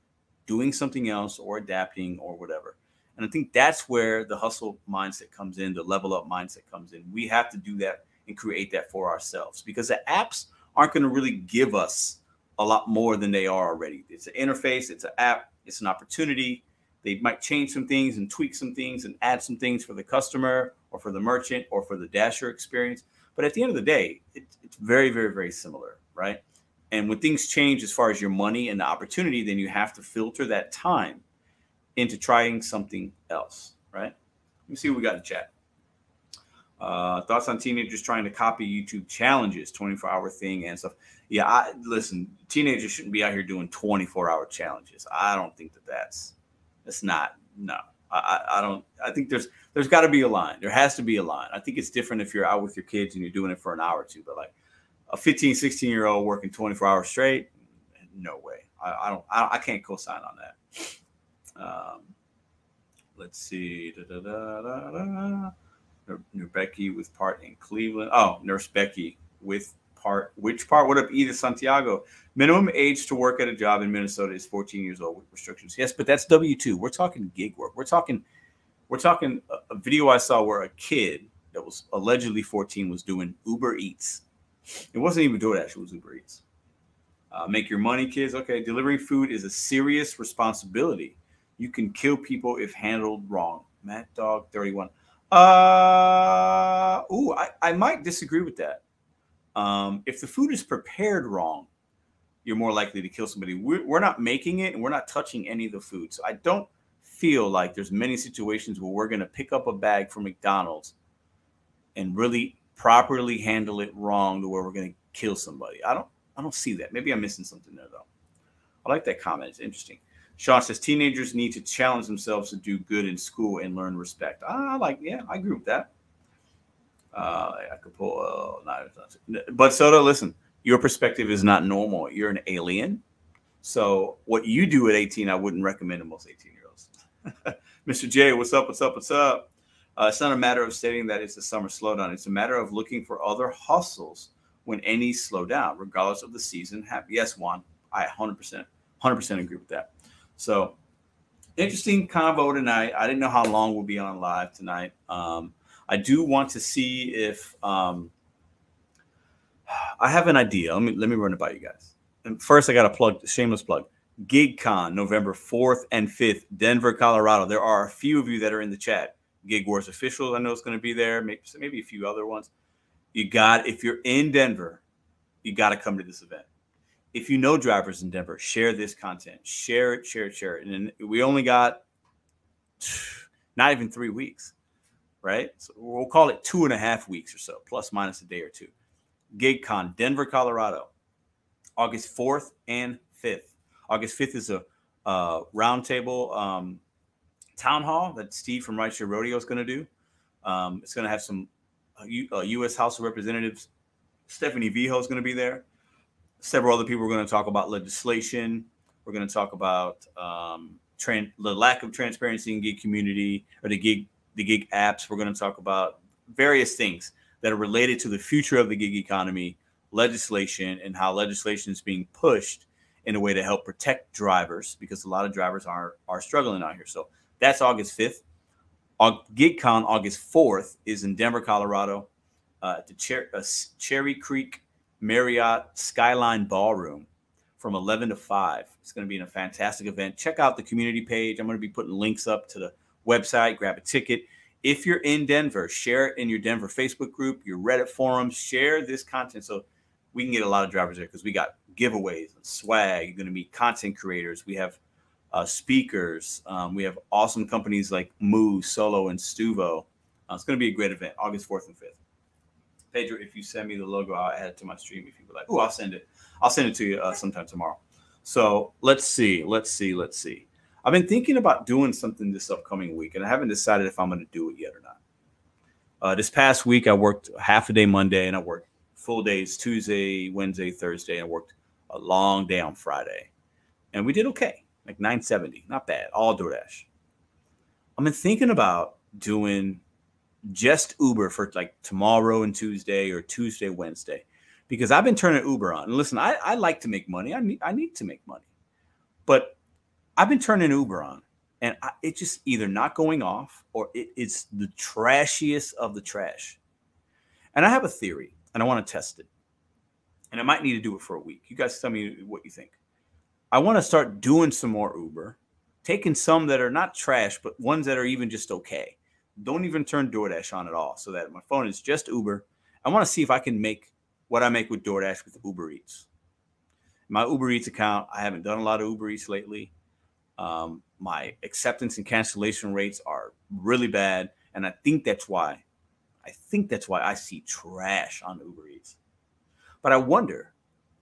doing something else or adapting or whatever. And I think that's where the hustle mindset comes in, the level up mindset comes in. We have to do that and create that for ourselves because the apps aren't going to really give us a lot more than they are already. It's an interface, it's an app, it's an opportunity they might change some things and tweak some things and add some things for the customer or for the merchant or for the dasher experience. But at the end of the day, it, it's very, very, very similar, right? And when things change as far as your money and the opportunity, then you have to filter that time into trying something else, right? Let me see what we got in chat. Uh, thoughts on teenagers trying to copy YouTube challenges, 24 hour thing and stuff. Yeah, I listen, teenagers shouldn't be out here doing 24 hour challenges. I don't think that that's it's not. No, I, I don't. I think there's there's got to be a line. There has to be a line. I think it's different if you're out with your kids and you're doing it for an hour or two. But like a 15, 16 year old working 24 hours straight, no way. I, I don't. I, I, can't co-sign on that. Um, let's see. Da, da, da, Nurse Becky with part in Cleveland. Oh, Nurse Becky with part. Which part? What up, Edith Santiago? Minimum age to work at a job in Minnesota is 14 years old with restrictions. Yes, but that's W two. We're talking gig work. We're talking. We're talking a, a video I saw where a kid that was allegedly 14 was doing Uber Eats. It wasn't even DoorDash. It was Uber Eats. Uh, make your money, kids. Okay, delivering food is a serious responsibility. You can kill people if handled wrong. Matt Dog 31. Uh, ooh, I, I might disagree with that. Um, if the food is prepared wrong, you're more likely to kill somebody. We're, we're not making it and we're not touching any of the food. So I don't feel like there's many situations where we're going to pick up a bag from McDonald's and really properly handle it wrong to where we're going to kill somebody. I don't I don't see that. Maybe I'm missing something there though. I like that comment. It's interesting. Sean says teenagers need to challenge themselves to do good in school and learn respect. I like, yeah, I agree with that. Uh, I could pull, uh, not, Bud Soda, listen, your perspective is not normal. You're an alien. So what you do at 18, I wouldn't recommend to most 18 year olds. Mr. J, what's up? What's up? What's up? Uh, it's not a matter of stating that it's a summer slowdown. It's a matter of looking for other hustles when any slow down, regardless of the season. Yes, Juan, I 100%, 100% agree with that. So interesting convo tonight. I didn't know how long we'll be on live tonight. Um, I do want to see if um, I have an idea. Let me let me run it by you guys. And first, I got a plug, shameless plug. GigCon, November 4th and 5th, Denver, Colorado. There are a few of you that are in the chat. Gig Wars officials, I know it's going to be there. Maybe, maybe a few other ones. You got, if you're in Denver, you got to come to this event. If you know drivers in Denver, share this content. Share it, share it, share it. And we only got not even three weeks right? So we'll call it two and a half weeks or so, plus minus a day or two. GigCon, Denver, Colorado, August 4th and 5th. August 5th is a uh, roundtable um, town hall that Steve from Rideshare Rodeo is going to do. Um, it's going to have some uh, U, uh, U.S. House of Representatives. Stephanie Vijo is going to be there. Several other people are going to talk about legislation. We're going to talk about um, tran- the lack of transparency in gig community or the gig the gig apps. We're going to talk about various things that are related to the future of the gig economy, legislation, and how legislation is being pushed in a way to help protect drivers because a lot of drivers are are struggling out here. So that's August 5th. GigCon August 4th is in Denver, Colorado. uh, at the Cher- uh, Cherry Creek Marriott Skyline Ballroom from 11 to 5. It's going to be a fantastic event. Check out the community page. I'm going to be putting links up to the website. Grab a ticket. If you're in Denver, share it in your Denver Facebook group, your Reddit forums. Share this content so we can get a lot of drivers there because we got giveaways and swag. You're going to meet content creators. We have uh, speakers. Um, we have awesome companies like Moo, Solo, and Stuvo. Uh, it's going to be a great event, August 4th and 5th. Pedro, if you send me the logo, I'll add it to my stream. If you would like, oh, I'll send it. I'll send it to you uh, sometime tomorrow. So let's see, let's see, let's see. I've been thinking about doing something this upcoming week, and I haven't decided if I'm going to do it yet or not. Uh, this past week, I worked half a day Monday, and I worked full days Tuesday, Wednesday, Thursday. And I worked a long day on Friday, and we did okay, like 970, not bad, all DoorDash. I've been thinking about doing just Uber for like tomorrow and Tuesday or Tuesday, Wednesday, because I've been turning Uber on. And listen, I, I like to make money. I need I need to make money, but I've been turning Uber on, and I, it's just either not going off or it, it's the trashiest of the trash. And I have a theory, and I want to test it. And I might need to do it for a week. You guys tell me what you think. I want to start doing some more Uber, taking some that are not trash, but ones that are even just okay don't even turn DoorDash on at all so that my phone is just Uber. I want to see if I can make what I make with DoorDash with Uber Eats. My Uber Eats account, I haven't done a lot of Uber Eats lately. Um, my acceptance and cancellation rates are really bad. And I think that's why, I think that's why I see trash on Uber Eats. But I wonder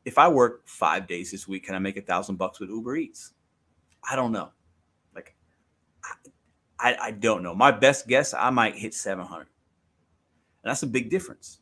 if I work five days this week, can I make a thousand bucks with Uber Eats? I don't know. Like, I, I don't know. My best guess, I might hit 700. And that's a big difference.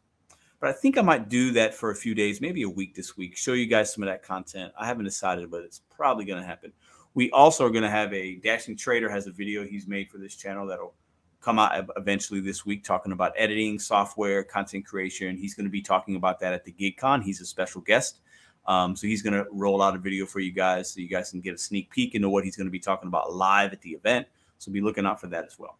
But I think I might do that for a few days, maybe a week this week, show you guys some of that content. I haven't decided, but it's probably going to happen. We also are going to have a Dashing Trader has a video he's made for this channel that'll come out eventually this week talking about editing, software, content creation. He's going to be talking about that at the GigCon. He's a special guest. Um, so he's going to roll out a video for you guys so you guys can get a sneak peek into what he's going to be talking about live at the event. So be looking out for that as well.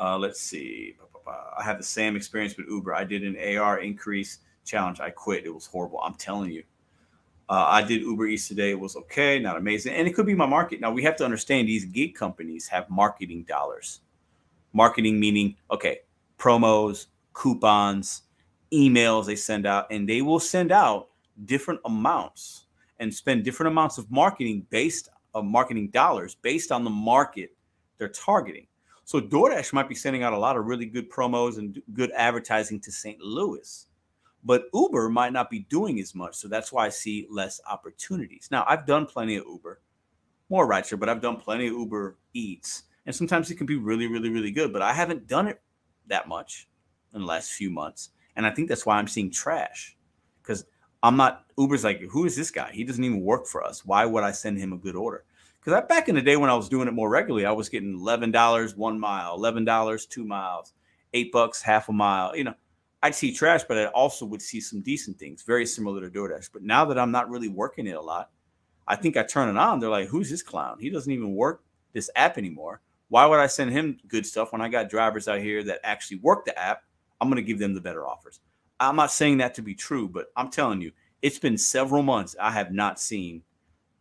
Uh, let's see. I have the same experience with Uber. I did an AR increase challenge. I quit. It was horrible. I'm telling you. Uh, I did Uber Eats today. It was okay, not amazing. And it could be my market. Now, we have to understand these gig companies have marketing dollars. Marketing meaning, okay, promos, coupons, emails they send out, and they will send out different amounts and spend different amounts of marketing based of marketing dollars based on the market they're targeting. So DoorDash might be sending out a lot of really good promos and good advertising to St. Louis, but Uber might not be doing as much. So that's why I see less opportunities. Now, I've done plenty of Uber, more rideshare, but I've done plenty of Uber Eats, and sometimes it can be really, really, really good. But I haven't done it that much in the last few months, and I think that's why I'm seeing trash because I'm not Uber's like, who is this guy? He doesn't even work for us. Why would I send him a good order? Because back in the day when I was doing it more regularly, I was getting eleven dollars one mile, eleven dollars two miles, eight bucks half a mile. You know, I'd see trash, but I also would see some decent things, very similar to DoorDash. But now that I'm not really working it a lot, I think I turn it on. They're like, who's this clown? He doesn't even work this app anymore. Why would I send him good stuff when I got drivers out here that actually work the app? I'm going to give them the better offers. I'm not saying that to be true, but I'm telling you, it's been several months. I have not seen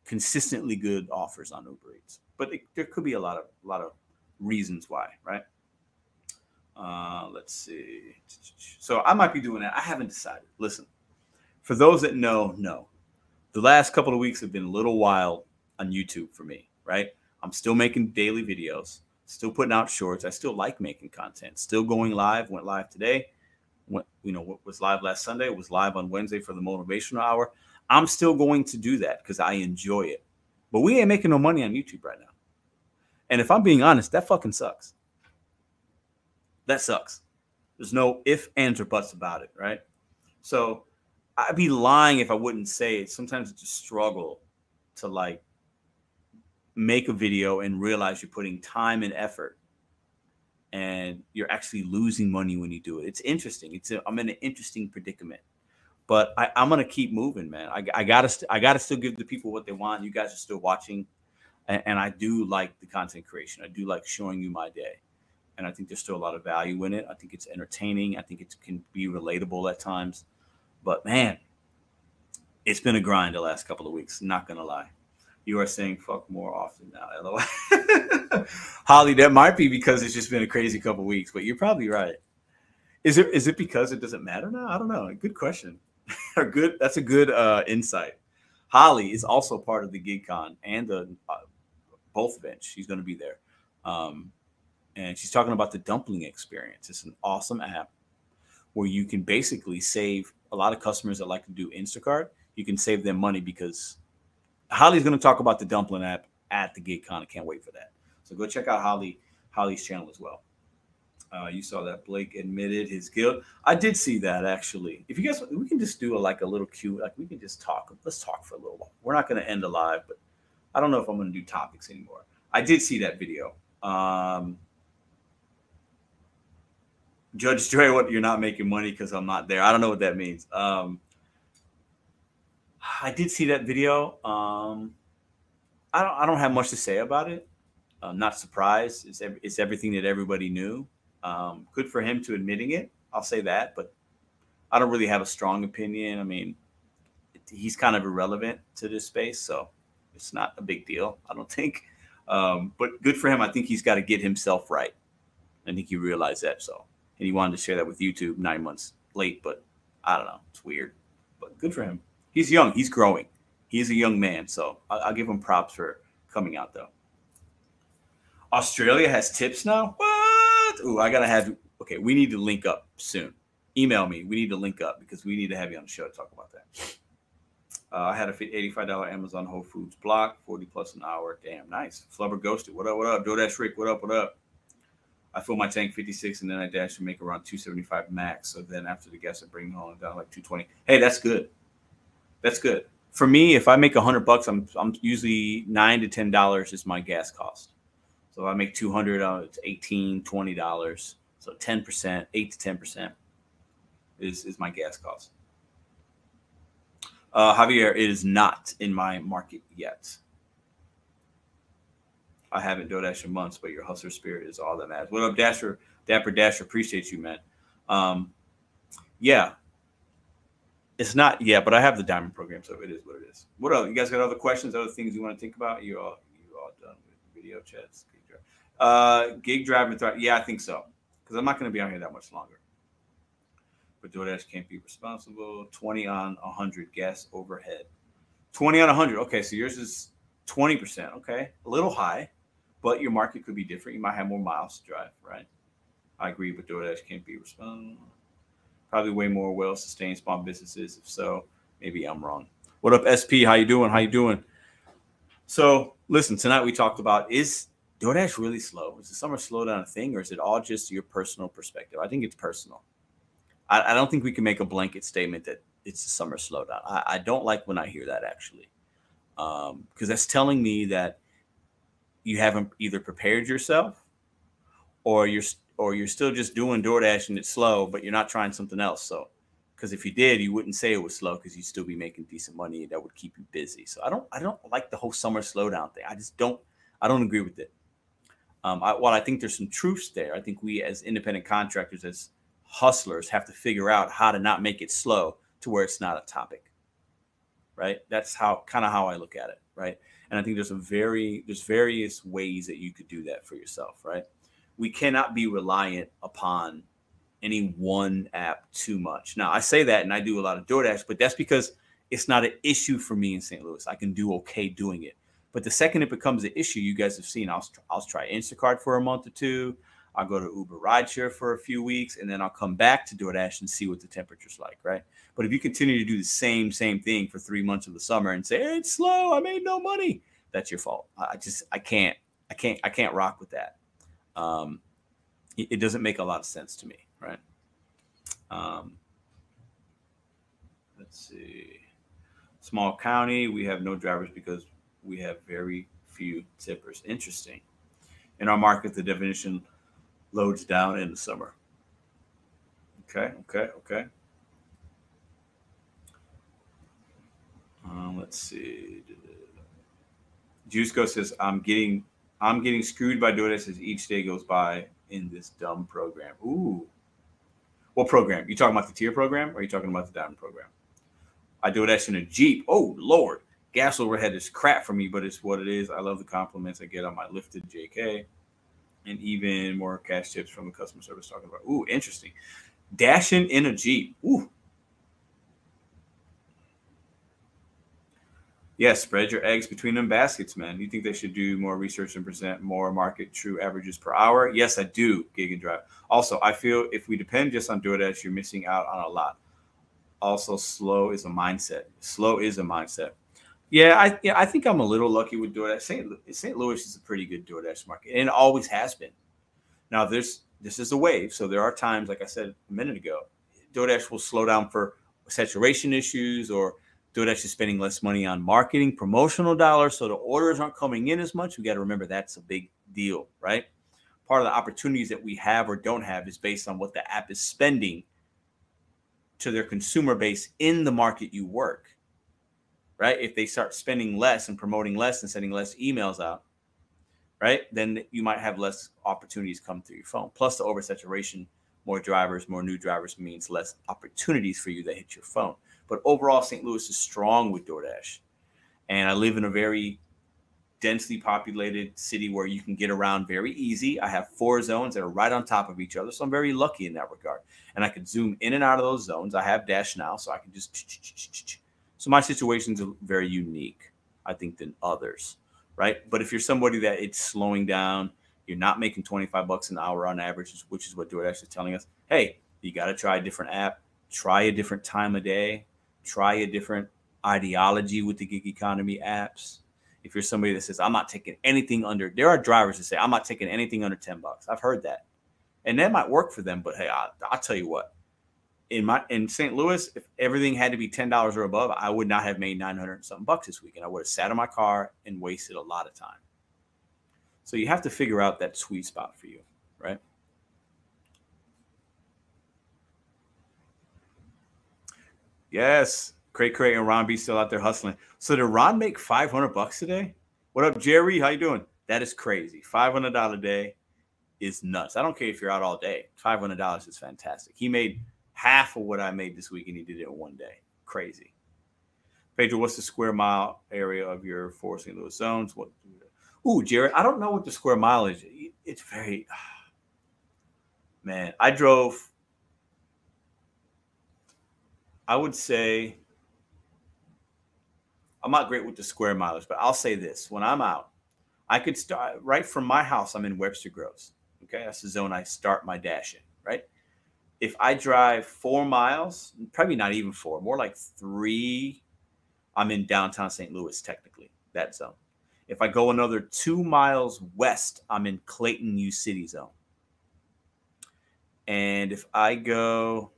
consistently good offers on Uber Eats, but it, there could be a lot of a lot of reasons why, right? Uh, let's see. So I might be doing that. I haven't decided. Listen, for those that know, know the last couple of weeks have been a little wild on YouTube for me, right? I'm still making daily videos, still putting out shorts. I still like making content, still going live, went live today went, you know, what was live last Sunday, it was live on Wednesday for the motivational hour. I'm still going to do that because I enjoy it. But we ain't making no money on YouTube right now. And if I'm being honest, that fucking sucks. That sucks. There's no if, ands, or buts about it, right? So I'd be lying if I wouldn't say it. Sometimes it's a struggle to like make a video and realize you're putting time and effort and you're actually losing money when you do it. It's interesting. It's a, I'm in an interesting predicament, but I, am gonna keep moving, man. I, I gotta st- I gotta still give the people what they want. You guys are still watching, and, and, I do like the content creation. I do like showing you my day, and I think there's still a lot of value in it. I think it's entertaining. I think it can be relatable at times. But man, it's been a grind the last couple of weeks. Not gonna lie. You are saying fuck more often now. Holly, that might be because it's just been a crazy couple weeks, but you're probably right. Is it is it because it doesn't matter now? I don't know. Good question. a good that's a good uh, insight. Holly is also part of the GigCon and the uh, both events. She's going to be there. Um, and she's talking about the dumpling experience. It's an awesome app where you can basically save a lot of customers that like to do Instacart. You can save them money because Holly's going to talk about the dumpling app at the GigCon. I can't wait for that. So go check out Holly Holly's channel as well. Uh, you saw that Blake admitted his guilt. I did see that actually. If you guys, we can just do a, like a little cue, like we can just talk. Let's talk for a little while. We're not going to end the live, but I don't know if I'm going to do topics anymore. I did see that video. Um, Judge Dre, what you're not making money because I'm not there. I don't know what that means. Um, I did see that video. Um, I don't. I don't have much to say about it. I'm not surprised. It's it's everything that everybody knew. Um, good for him to admitting it. I'll say that, but I don't really have a strong opinion. I mean, he's kind of irrelevant to this space, so it's not a big deal. I don't think. Um, but good for him. I think he's got to get himself right. I think he realized that. So, and he wanted to share that with YouTube nine months late, but I don't know. It's weird, but good for him. He's young. He's growing. He's a young man. So I'll, I'll give him props for coming out, though. Australia has tips now. What? Ooh, I gotta have. Okay, we need to link up soon. Email me. We need to link up because we need to have you on the show to talk about that. Uh, I had a $85 Amazon Whole Foods block, 40 plus an hour. Damn, nice. Flubber ghosted. What up? What up? DoorDash Rick. What up? What up? I fill my tank 56 and then I dash and make around 275 max. So then after the gas, I bring it home down like 220. Hey, that's good. That's good. For me, if I make hundred bucks, I'm I'm usually nine to ten dollars is my gas cost. So if I make 200, uh, it's 18 $20. So 10 percent, eight to 10 percent is is my gas cost. Uh, Javier, it is not in my market yet. I haven't DoorDash in months, but your hustler spirit is all that matters. What up, Dasher? Dapper Dasher, appreciate you, man. Um, yeah, it's not yet, but I have the diamond program, so it is what it is. What else? You guys got other questions, other things you want to think about? You all, you all done with video chats? Gig drive, uh, gig drive and thrive. Yeah, I think so, because I'm not going to be on here that much longer but DoorDash can't be responsible. 20 on 100 gas overhead. 20 on 100. Okay, so yours is 20%. Okay, a little high, but your market could be different. You might have more miles to drive, right? I agree, but DoorDash can't be responsible. Probably way more well-sustained small businesses. If so, maybe I'm wrong. What up, SP? How you doing? How you doing? So, listen, tonight we talked about is DoorDash really slow? Is the summer slowdown a thing, or is it all just your personal perspective? I think it's personal. I, I, don't think we can make a blanket statement that it's a summer slowdown. I, I don't like when I hear that actually, because um, that's telling me that you haven't either prepared yourself, or you're or you're still just doing DoorDash and it's slow, but you're not trying something else. So, because if you did, you wouldn't say it was slow because you'd still be making decent money that would keep you busy. So I don't I don't like the whole summer slowdown thing. I just don't I don't agree with it. Um, I, while I think there's some truths there, I think we as independent contractors, as hustlers have to figure out how to not make it slow to where it's not a topic right that's how kind of how i look at it right and i think there's a very there's various ways that you could do that for yourself right? We cannot be reliant upon any one app too much. Now i say that and i do a lot of doordash but that's because it's not an issue for me in st louis. I can do okay doing it. But the second it becomes an issue you guys have seen i'll, I'll try instacart for a month or two. I'll go to Uber rideshare for a few weeks, and then I'll come back to DoorDash and see what the temperature's like, right? But if you continue to do the same same thing for three months of the summer and say it's slow, I made no money, that's your fault. I just I can't I can't I can't rock with that. Um, it, it doesn't make a lot of sense to me, right? Um, let's see. Small county, we have no drivers because we have very few tippers. Interesting. In our market, the definition loads down in the summer. Okay, okay, okay. Um, let's see. Juiceco says, "I'm getting, I'm getting screwed by doing this as each day goes by. in this dumb program. Ooh. What program? You talking about the tier program or are you talking about the diamond program? I do it as in a Jeep. Oh, Lord. Gas overhead is crap for me, but it's what it is. I love the compliments I get on my lifted JK and even more cash tips from the customer service talking about. Ooh, interesting. Dashing in a Jeep. Ooh. Yes, spread your eggs between them baskets, man. You think they should do more research and present more market true averages per hour? Yes, I do, Gig and Drive. Also, I feel if we depend just on DoorDash, you're missing out on a lot. Also, slow is a mindset. Slow is a mindset. Yeah, I yeah, I think I'm a little lucky with DoorDash. St. St. Louis is a pretty good DoorDash market, and always has been. Now, there's this is a wave, so there are times, like I said a minute ago, DoorDash will slow down for saturation issues, or DoorDash is spending less money on marketing, promotional dollars, so the orders aren't coming in as much. We got to remember that's a big deal, right? Part of the opportunities that we have or don't have is based on what the app is spending to their consumer base in the market you work right? If they start spending less and promoting less and sending less emails out, right? Then you might have less opportunities come through your phone. Plus the oversaturation, more drivers, more new drivers means less opportunities for you that hit your phone. But overall, St. Louis is strong with DoorDash. And I live in a very densely populated city where you can get around very easy. I have four zones that are right on top of each other. So I'm very lucky in that regard. And I can zoom in and out of those zones. I have Dash now, so I can just so my situation's very unique, I think, than others, right? But if you're somebody that it's slowing down, you're not making 25 bucks an hour on average, which is what DoorDash is telling us. Hey, you got to try a different app, try a different time of day, try a different ideology with the gig economy apps. If you're somebody that says, I'm not taking anything under, there are drivers that say, I'm not taking anything under 10 bucks. I've heard that. And that might work for them, but hey, I, I'll tell you what, in my in St. Louis, if everything had to be ten dollars or above, I would not have made nine hundred something bucks this week, and I would have sat in my car and wasted a lot of time. So you have to figure out that sweet spot for you, right? Yes, Craig Craig and Ron B still out there hustling. So did Ron make five hundred bucks today? What up, Jerry? How you doing? That is crazy. Five hundred dollar a day is nuts. I don't care if you're out all day. Five hundred dollars is fantastic. He made half of what I made this week, and he did it in one day. Crazy. Pedro, what's the square mile area of your four St. Louis zones? What? Ooh, Jared, I don't know what the square mile is. It's very, man. I drove. I would say I'm not great with the square mileage, but I'll say this: when I'm out, I could start right from my house. I'm in Webster Groves. Okay, that's the zone I start my dash in. Right if I drive four miles, probably not even four, more like three, I'm in downtown St. Louis, technically, that zone. If I go another two miles west, I'm in Clayton U City zone. And if I go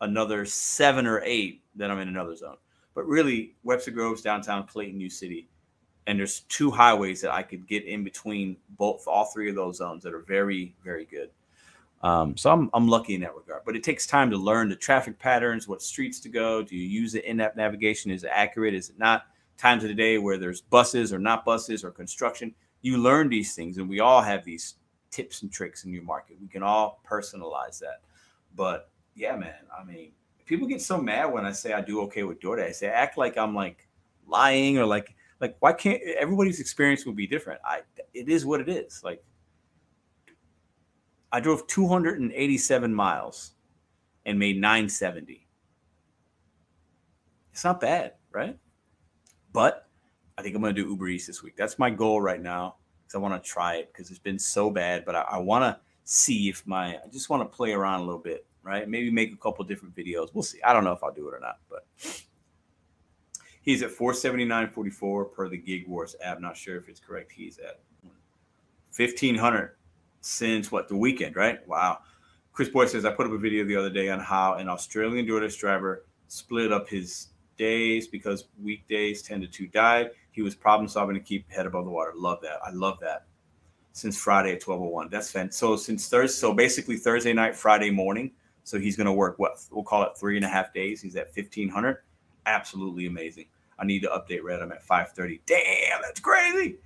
another seven or eight, then I'm in another zone. But really, Webster Groves, downtown Clayton U City. And there's two highways that I could get in between both, all three of those zones that are very, very good. Um, so I'm, I'm lucky in that regard, but it takes time to learn the traffic patterns, what streets to go. Do you use the in-app navigation? Is it accurate? Is it not? Times of the day where there's buses or not buses or construction. You learn these things, and we all have these tips and tricks in your market. We can all personalize that. But yeah, man, I mean, people get so mad when I say I do okay with DoorDash. They act like I'm like lying or like like why can't everybody's experience will be different? I it is what it is. Like I drove 287 miles and made 970. It's not bad, right? But I think I'm going to do Uber Eats this week. That's my goal right now because I want to try it because it's been so bad. But I, I want to see if my, I just want to play around a little bit, right? Maybe make a couple different videos. We'll see. I don't know if I'll do it or not, but he's at 479.44 per the Gig Wars app. Not sure if it's correct. He's at 1500 since what the weekend, right? Wow. Chris Boy says I put up a video the other day on how an Australian DoorDash driver split up his days because weekdays tended to die. He was problem solving to keep head above the water. Love that. I love that. Since Friday at 1201. That's fantastic. So since Thursday, so basically Thursday night, Friday morning. So he's gonna work what we'll call it three and a half days. He's at 1500. Absolutely amazing. I need to update Red. I'm at 530. Damn, that's crazy.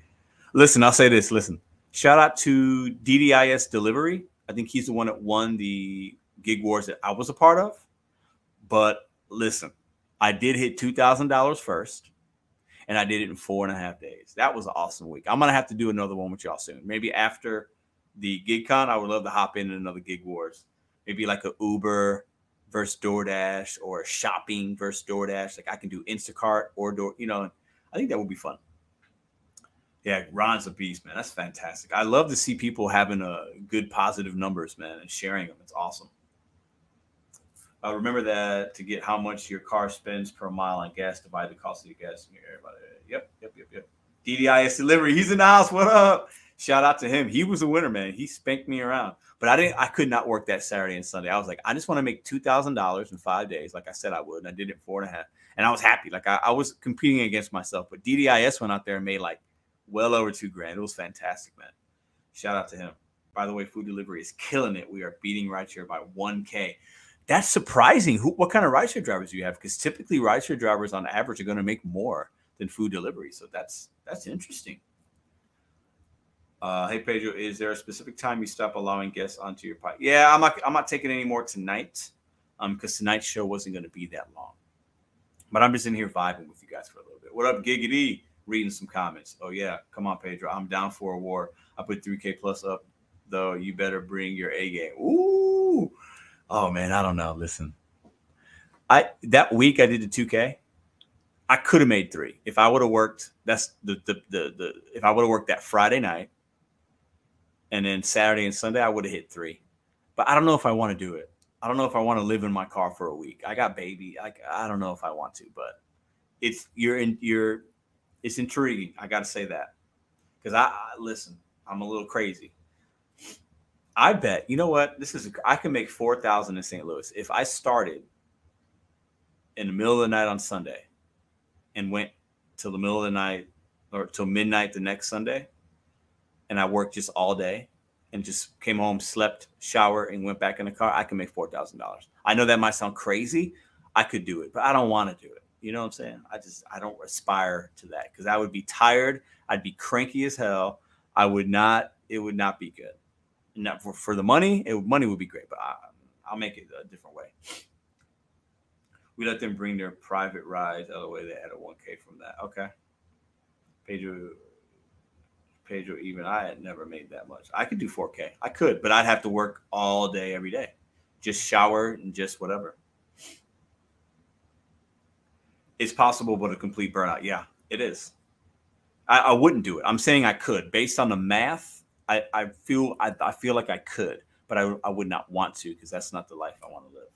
Listen, I'll say this. Listen, Shout out to DDIS Delivery. I think he's the one that won the gig wars that I was a part of. But listen, I did hit two thousand dollars first, and I did it in four and a half days. That was an awesome week. I'm gonna have to do another one with y'all soon. Maybe after the GigCon, I would love to hop in another gig wars. Maybe like a Uber versus DoorDash or shopping versus DoorDash. Like I can do Instacart or Door. You know, I think that would be fun. Yeah, Ron's a beast, man. That's fantastic. I love to see people having a good positive numbers, man, and sharing them. It's awesome. Uh, remember that to get how much your car spends per mile on gas, divide the cost of the gas in your area. Yep, yep, yep, yep. DDIS delivery. He's in the house. What up? Shout out to him. He was a winner, man. He spanked me around. But I didn't. I could not work that Saturday and Sunday. I was like, I just want to make two thousand dollars in five days, like I said I would, and I did it four and a half. And I was happy. Like I, I was competing against myself. But DDIS went out there and made like well over two grand. It was fantastic, man. Shout out to him. By the way, food delivery is killing it. We are beating rideshare by 1K that's surprising. Who, what kind of rideshare drivers do you have? Because typically rideshare drivers on average are going to make more than food delivery. So that's that's interesting. Uh, hey Pedro, is there a specific time you stop allowing guests onto your pod? Yeah, I'm not I'm not taking any more tonight. Um, because tonight's show wasn't going to be that long. But I'm just in here vibing with you guys for a little bit. What up, Giggity? Reading some comments. Oh yeah, come on, Pedro. I'm down for a war. I put 3K plus up, though. You better bring your A game. Ooh, Oh man, I don't know. Listen, I that week I did the 2K. I could have made three if I would have worked. That's the the the, the if I would have worked that Friday night, and then Saturday and Sunday I would have hit three. But I don't know if I want to do it. I don't know if I want to live in my car for a week. I got baby. I I don't know if I want to, but it's you're in you're it's intriguing. I got to say that because I, I listen. I'm a little crazy. I bet you know what this is. I can make four thousand in St. Louis if I started in the middle of the night on Sunday and went till the middle of the night or till midnight the next Sunday, and I worked just all day and just came home, slept, shower, and went back in the car. I can make four thousand dollars. I know that might sound crazy. I could do it, but I don't want to do it. You know what I'm saying? I just I don't aspire to that because I would be tired. I'd be cranky as hell. I would not. It would not be good not for, for the money, it money would be great, but I, I'll make it a different way. We let them bring their private rides. Other way, they added 1K from that. Okay. Pedro, Even I had never made that much. I could do 4K. I could, but I'd have to work all day, every day. Just shower and just whatever. It's possible, but a complete burnout. Yeah, it is. I, I wouldn't do it. I'm saying I could, based on the math I, I feel I, I feel like I could, but I, I would not want to because that's not the life I want to live.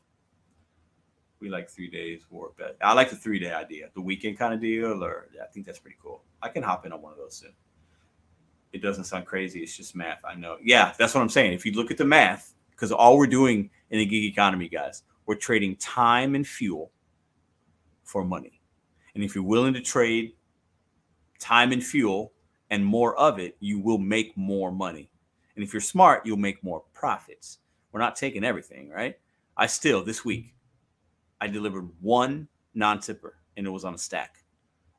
We like three days for bet. I like the three day idea, the weekend kind of deal, or I think that's pretty cool. I can hop in on one of those soon. It doesn't sound crazy. It's just math. I know. Yeah, that's what I'm saying. If you look at the math, because all we're doing in the gig economy, guys, we're trading time and fuel for money. And if you're willing to trade time and fuel and more of it, you will make more money. And if you're smart, you'll make more profits. We're not taking everything, right? I still, this week, I delivered one non tipper and it was on a stack.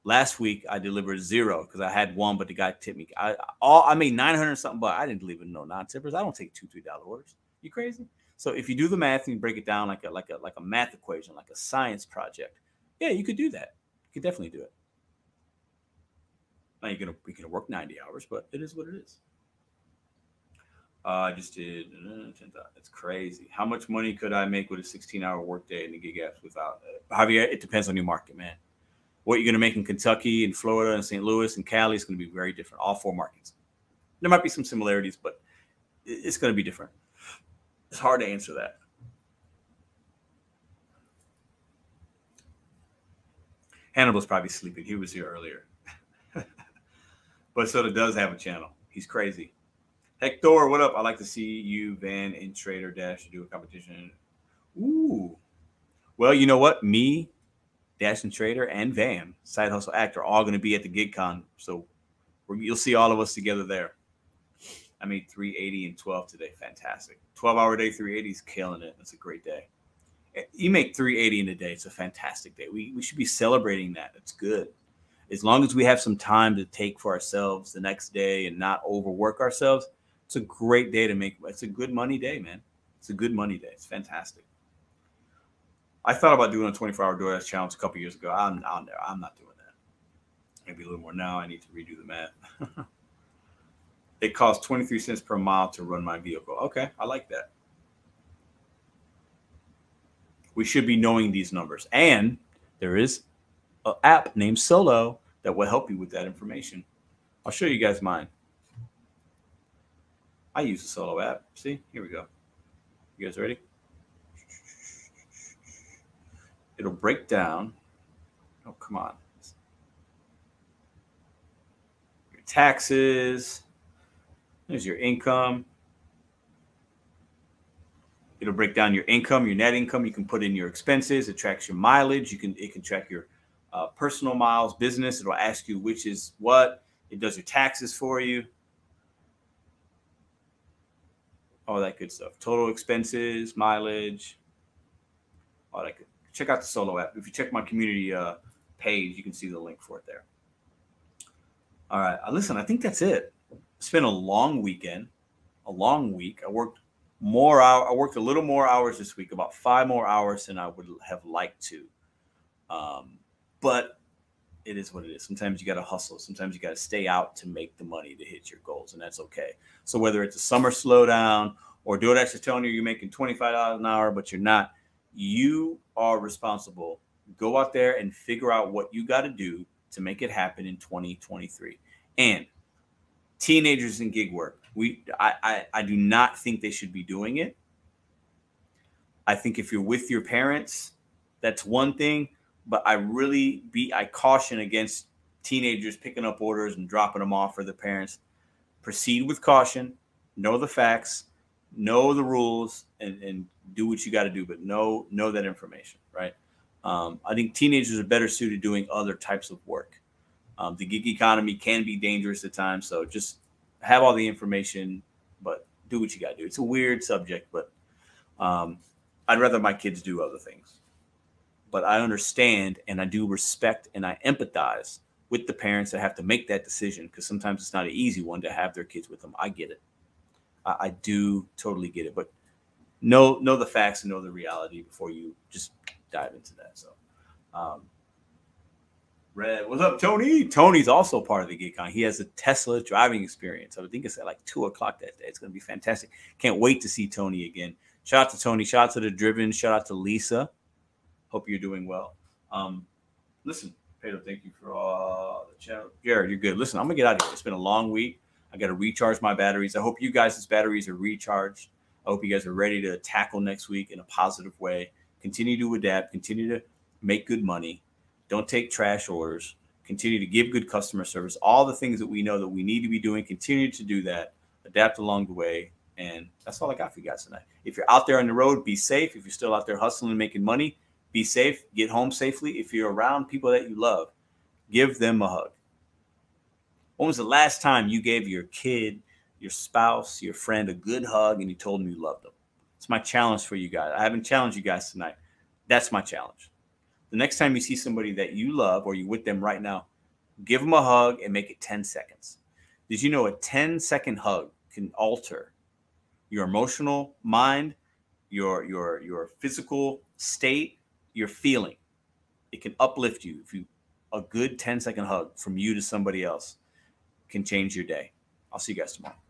Last week, I delivered zero because I had one, but the guy tipped me. I all I made 900 something, but I didn't deliver no non tippers. I don't take two, $3 orders. You crazy? So if you do the math and you break it down like a like a like a math equation, like a science project, yeah, you could do that. You could definitely do it. Now you're gonna you're gonna work 90 hours, but it is what it is. Uh, I just did. Uh, it's crazy. How much money could I make with a 16-hour workday in the gig apps without uh, Javier? It depends on your market, man. What you're gonna make in Kentucky and Florida and St. Louis and Cali is gonna be very different. All four markets. There might be some similarities, but it's gonna be different. It's hard to answer that. Hannibal's probably sleeping. He was here earlier. Bud Soda does have a channel. He's crazy. Hector, what up? I'd like to see you, Van, and Trader Dash to do a competition. Ooh. Well, you know what? Me, Dashing Trader, and Van, Side Hustle Actor, all going to be at the GigCon. So you'll see all of us together there. I made 380 and 12 today. Fantastic. 12 hour day, 380 is killing it. That's a great day. Eh, you make 380 in a day. It's a fantastic day. We, we should be celebrating that. It's good. as long as we have some time to take for ourselves the next day and not overwork ourselves, it's a great day to make. It's a good money day, man. It's a good money day. It's fantastic. I thought about doing a 24 hour DoorDash challenge a couple years ago. I'm, I'm, I'm not doing that. Maybe a little more now. I need to redo the math. it costs 23 cents per mile to run my vehicle. Okay, I like that. We should be knowing these numbers. And there is an app named Solo that will help you with that information. I'll show you guys mine. I use the Solo app. See, here we go. You guys ready? It'll break down. Oh, come on. Your taxes. There's your income. It'll break down your income, your net income. You can put in your expenses. It tracks your mileage. You can it can track your uh, personal miles, business. It'll ask you which is what. It does your taxes for you. All that good stuff. Total expenses, mileage, all that good. Check out the Solo app. If you check my community uh, page, you can see the link for it there. All right. Uh, listen, I think that's it. It's been a long weekend, a long week. I worked more hour. I worked a little more hours this week, about five more hours than I would have liked to. Um, but it is what it is. Sometimes you got to hustle. Sometimes you got to stay out to make the money to hit your goals, and that's okay. So whether it's a summer slowdown or do DoorDash is telling you you're making twenty five dollars an hour, but you're not, you are responsible. Go out there and figure out what you got to do to make it happen in 2023. And teenagers in gig work. We I, I, I do not think they should be doing it. I think if you're with your parents, that's one thing. But I really be I caution against teenagers picking up orders and dropping them off for the parents. Proceed with caution, know the facts, know the rules, and, and do what you got to do, but know know that information, right? Um, I think teenagers are better suited doing other types of work. Um, the gig economy can be dangerous at times, so just have all the information, but do what you got to do. It's a weird subject, but um, I'd rather my kids do other things. But I understand and I do respect and I empathize with the parents that have to make that decision because sometimes it's not an easy one to have their kids with them. I get it. I, I do totally get it, but know know the facts and know the reality before you just dive into that. So. Um, Red, what's up, Tony? Tony's also part of the GeekCon. He has a Tesla driving experience. I think it's at like two o'clock that day. It's going to be fantastic. Can't wait to see Tony again. Shout out to Tony. Shout out to the Driven. Shout out to Lisa. Hope you're doing well. Um, listen, Pedro, thank you for all the chat. Jared, you're good. Listen, I'm gonna get out of here. It's been a long week. I got to recharge my batteries. I hope you guys' batteries are recharged. I hope you guys are ready to tackle next week in a positive way. Continue to adapt. Continue to make good money don't take trash orders, continue to give good customer service, all the things that we know that we need to be doing, continue to do that, adapt along the way. And that's all I got for you guys tonight. If you're out there on the road, be safe. If you're still out there hustling and making money, be safe, get home safely. If you're around people that you love, give them a hug. When was the last time you gave your kid, your spouse, your friend a good hug and you told them you loved them? It's my challenge for you guys. I haven't challenged you guys tonight. That's my challenge. The next time you see somebody that you love or you're with them right now, give them a hug and make it 10 seconds. Did you know a 10 second hug can alter your emotional mind, your your your physical state, your feeling? It can uplift you if you a good 10 second hug from you to somebody else can change your day. I'll see you guys tomorrow.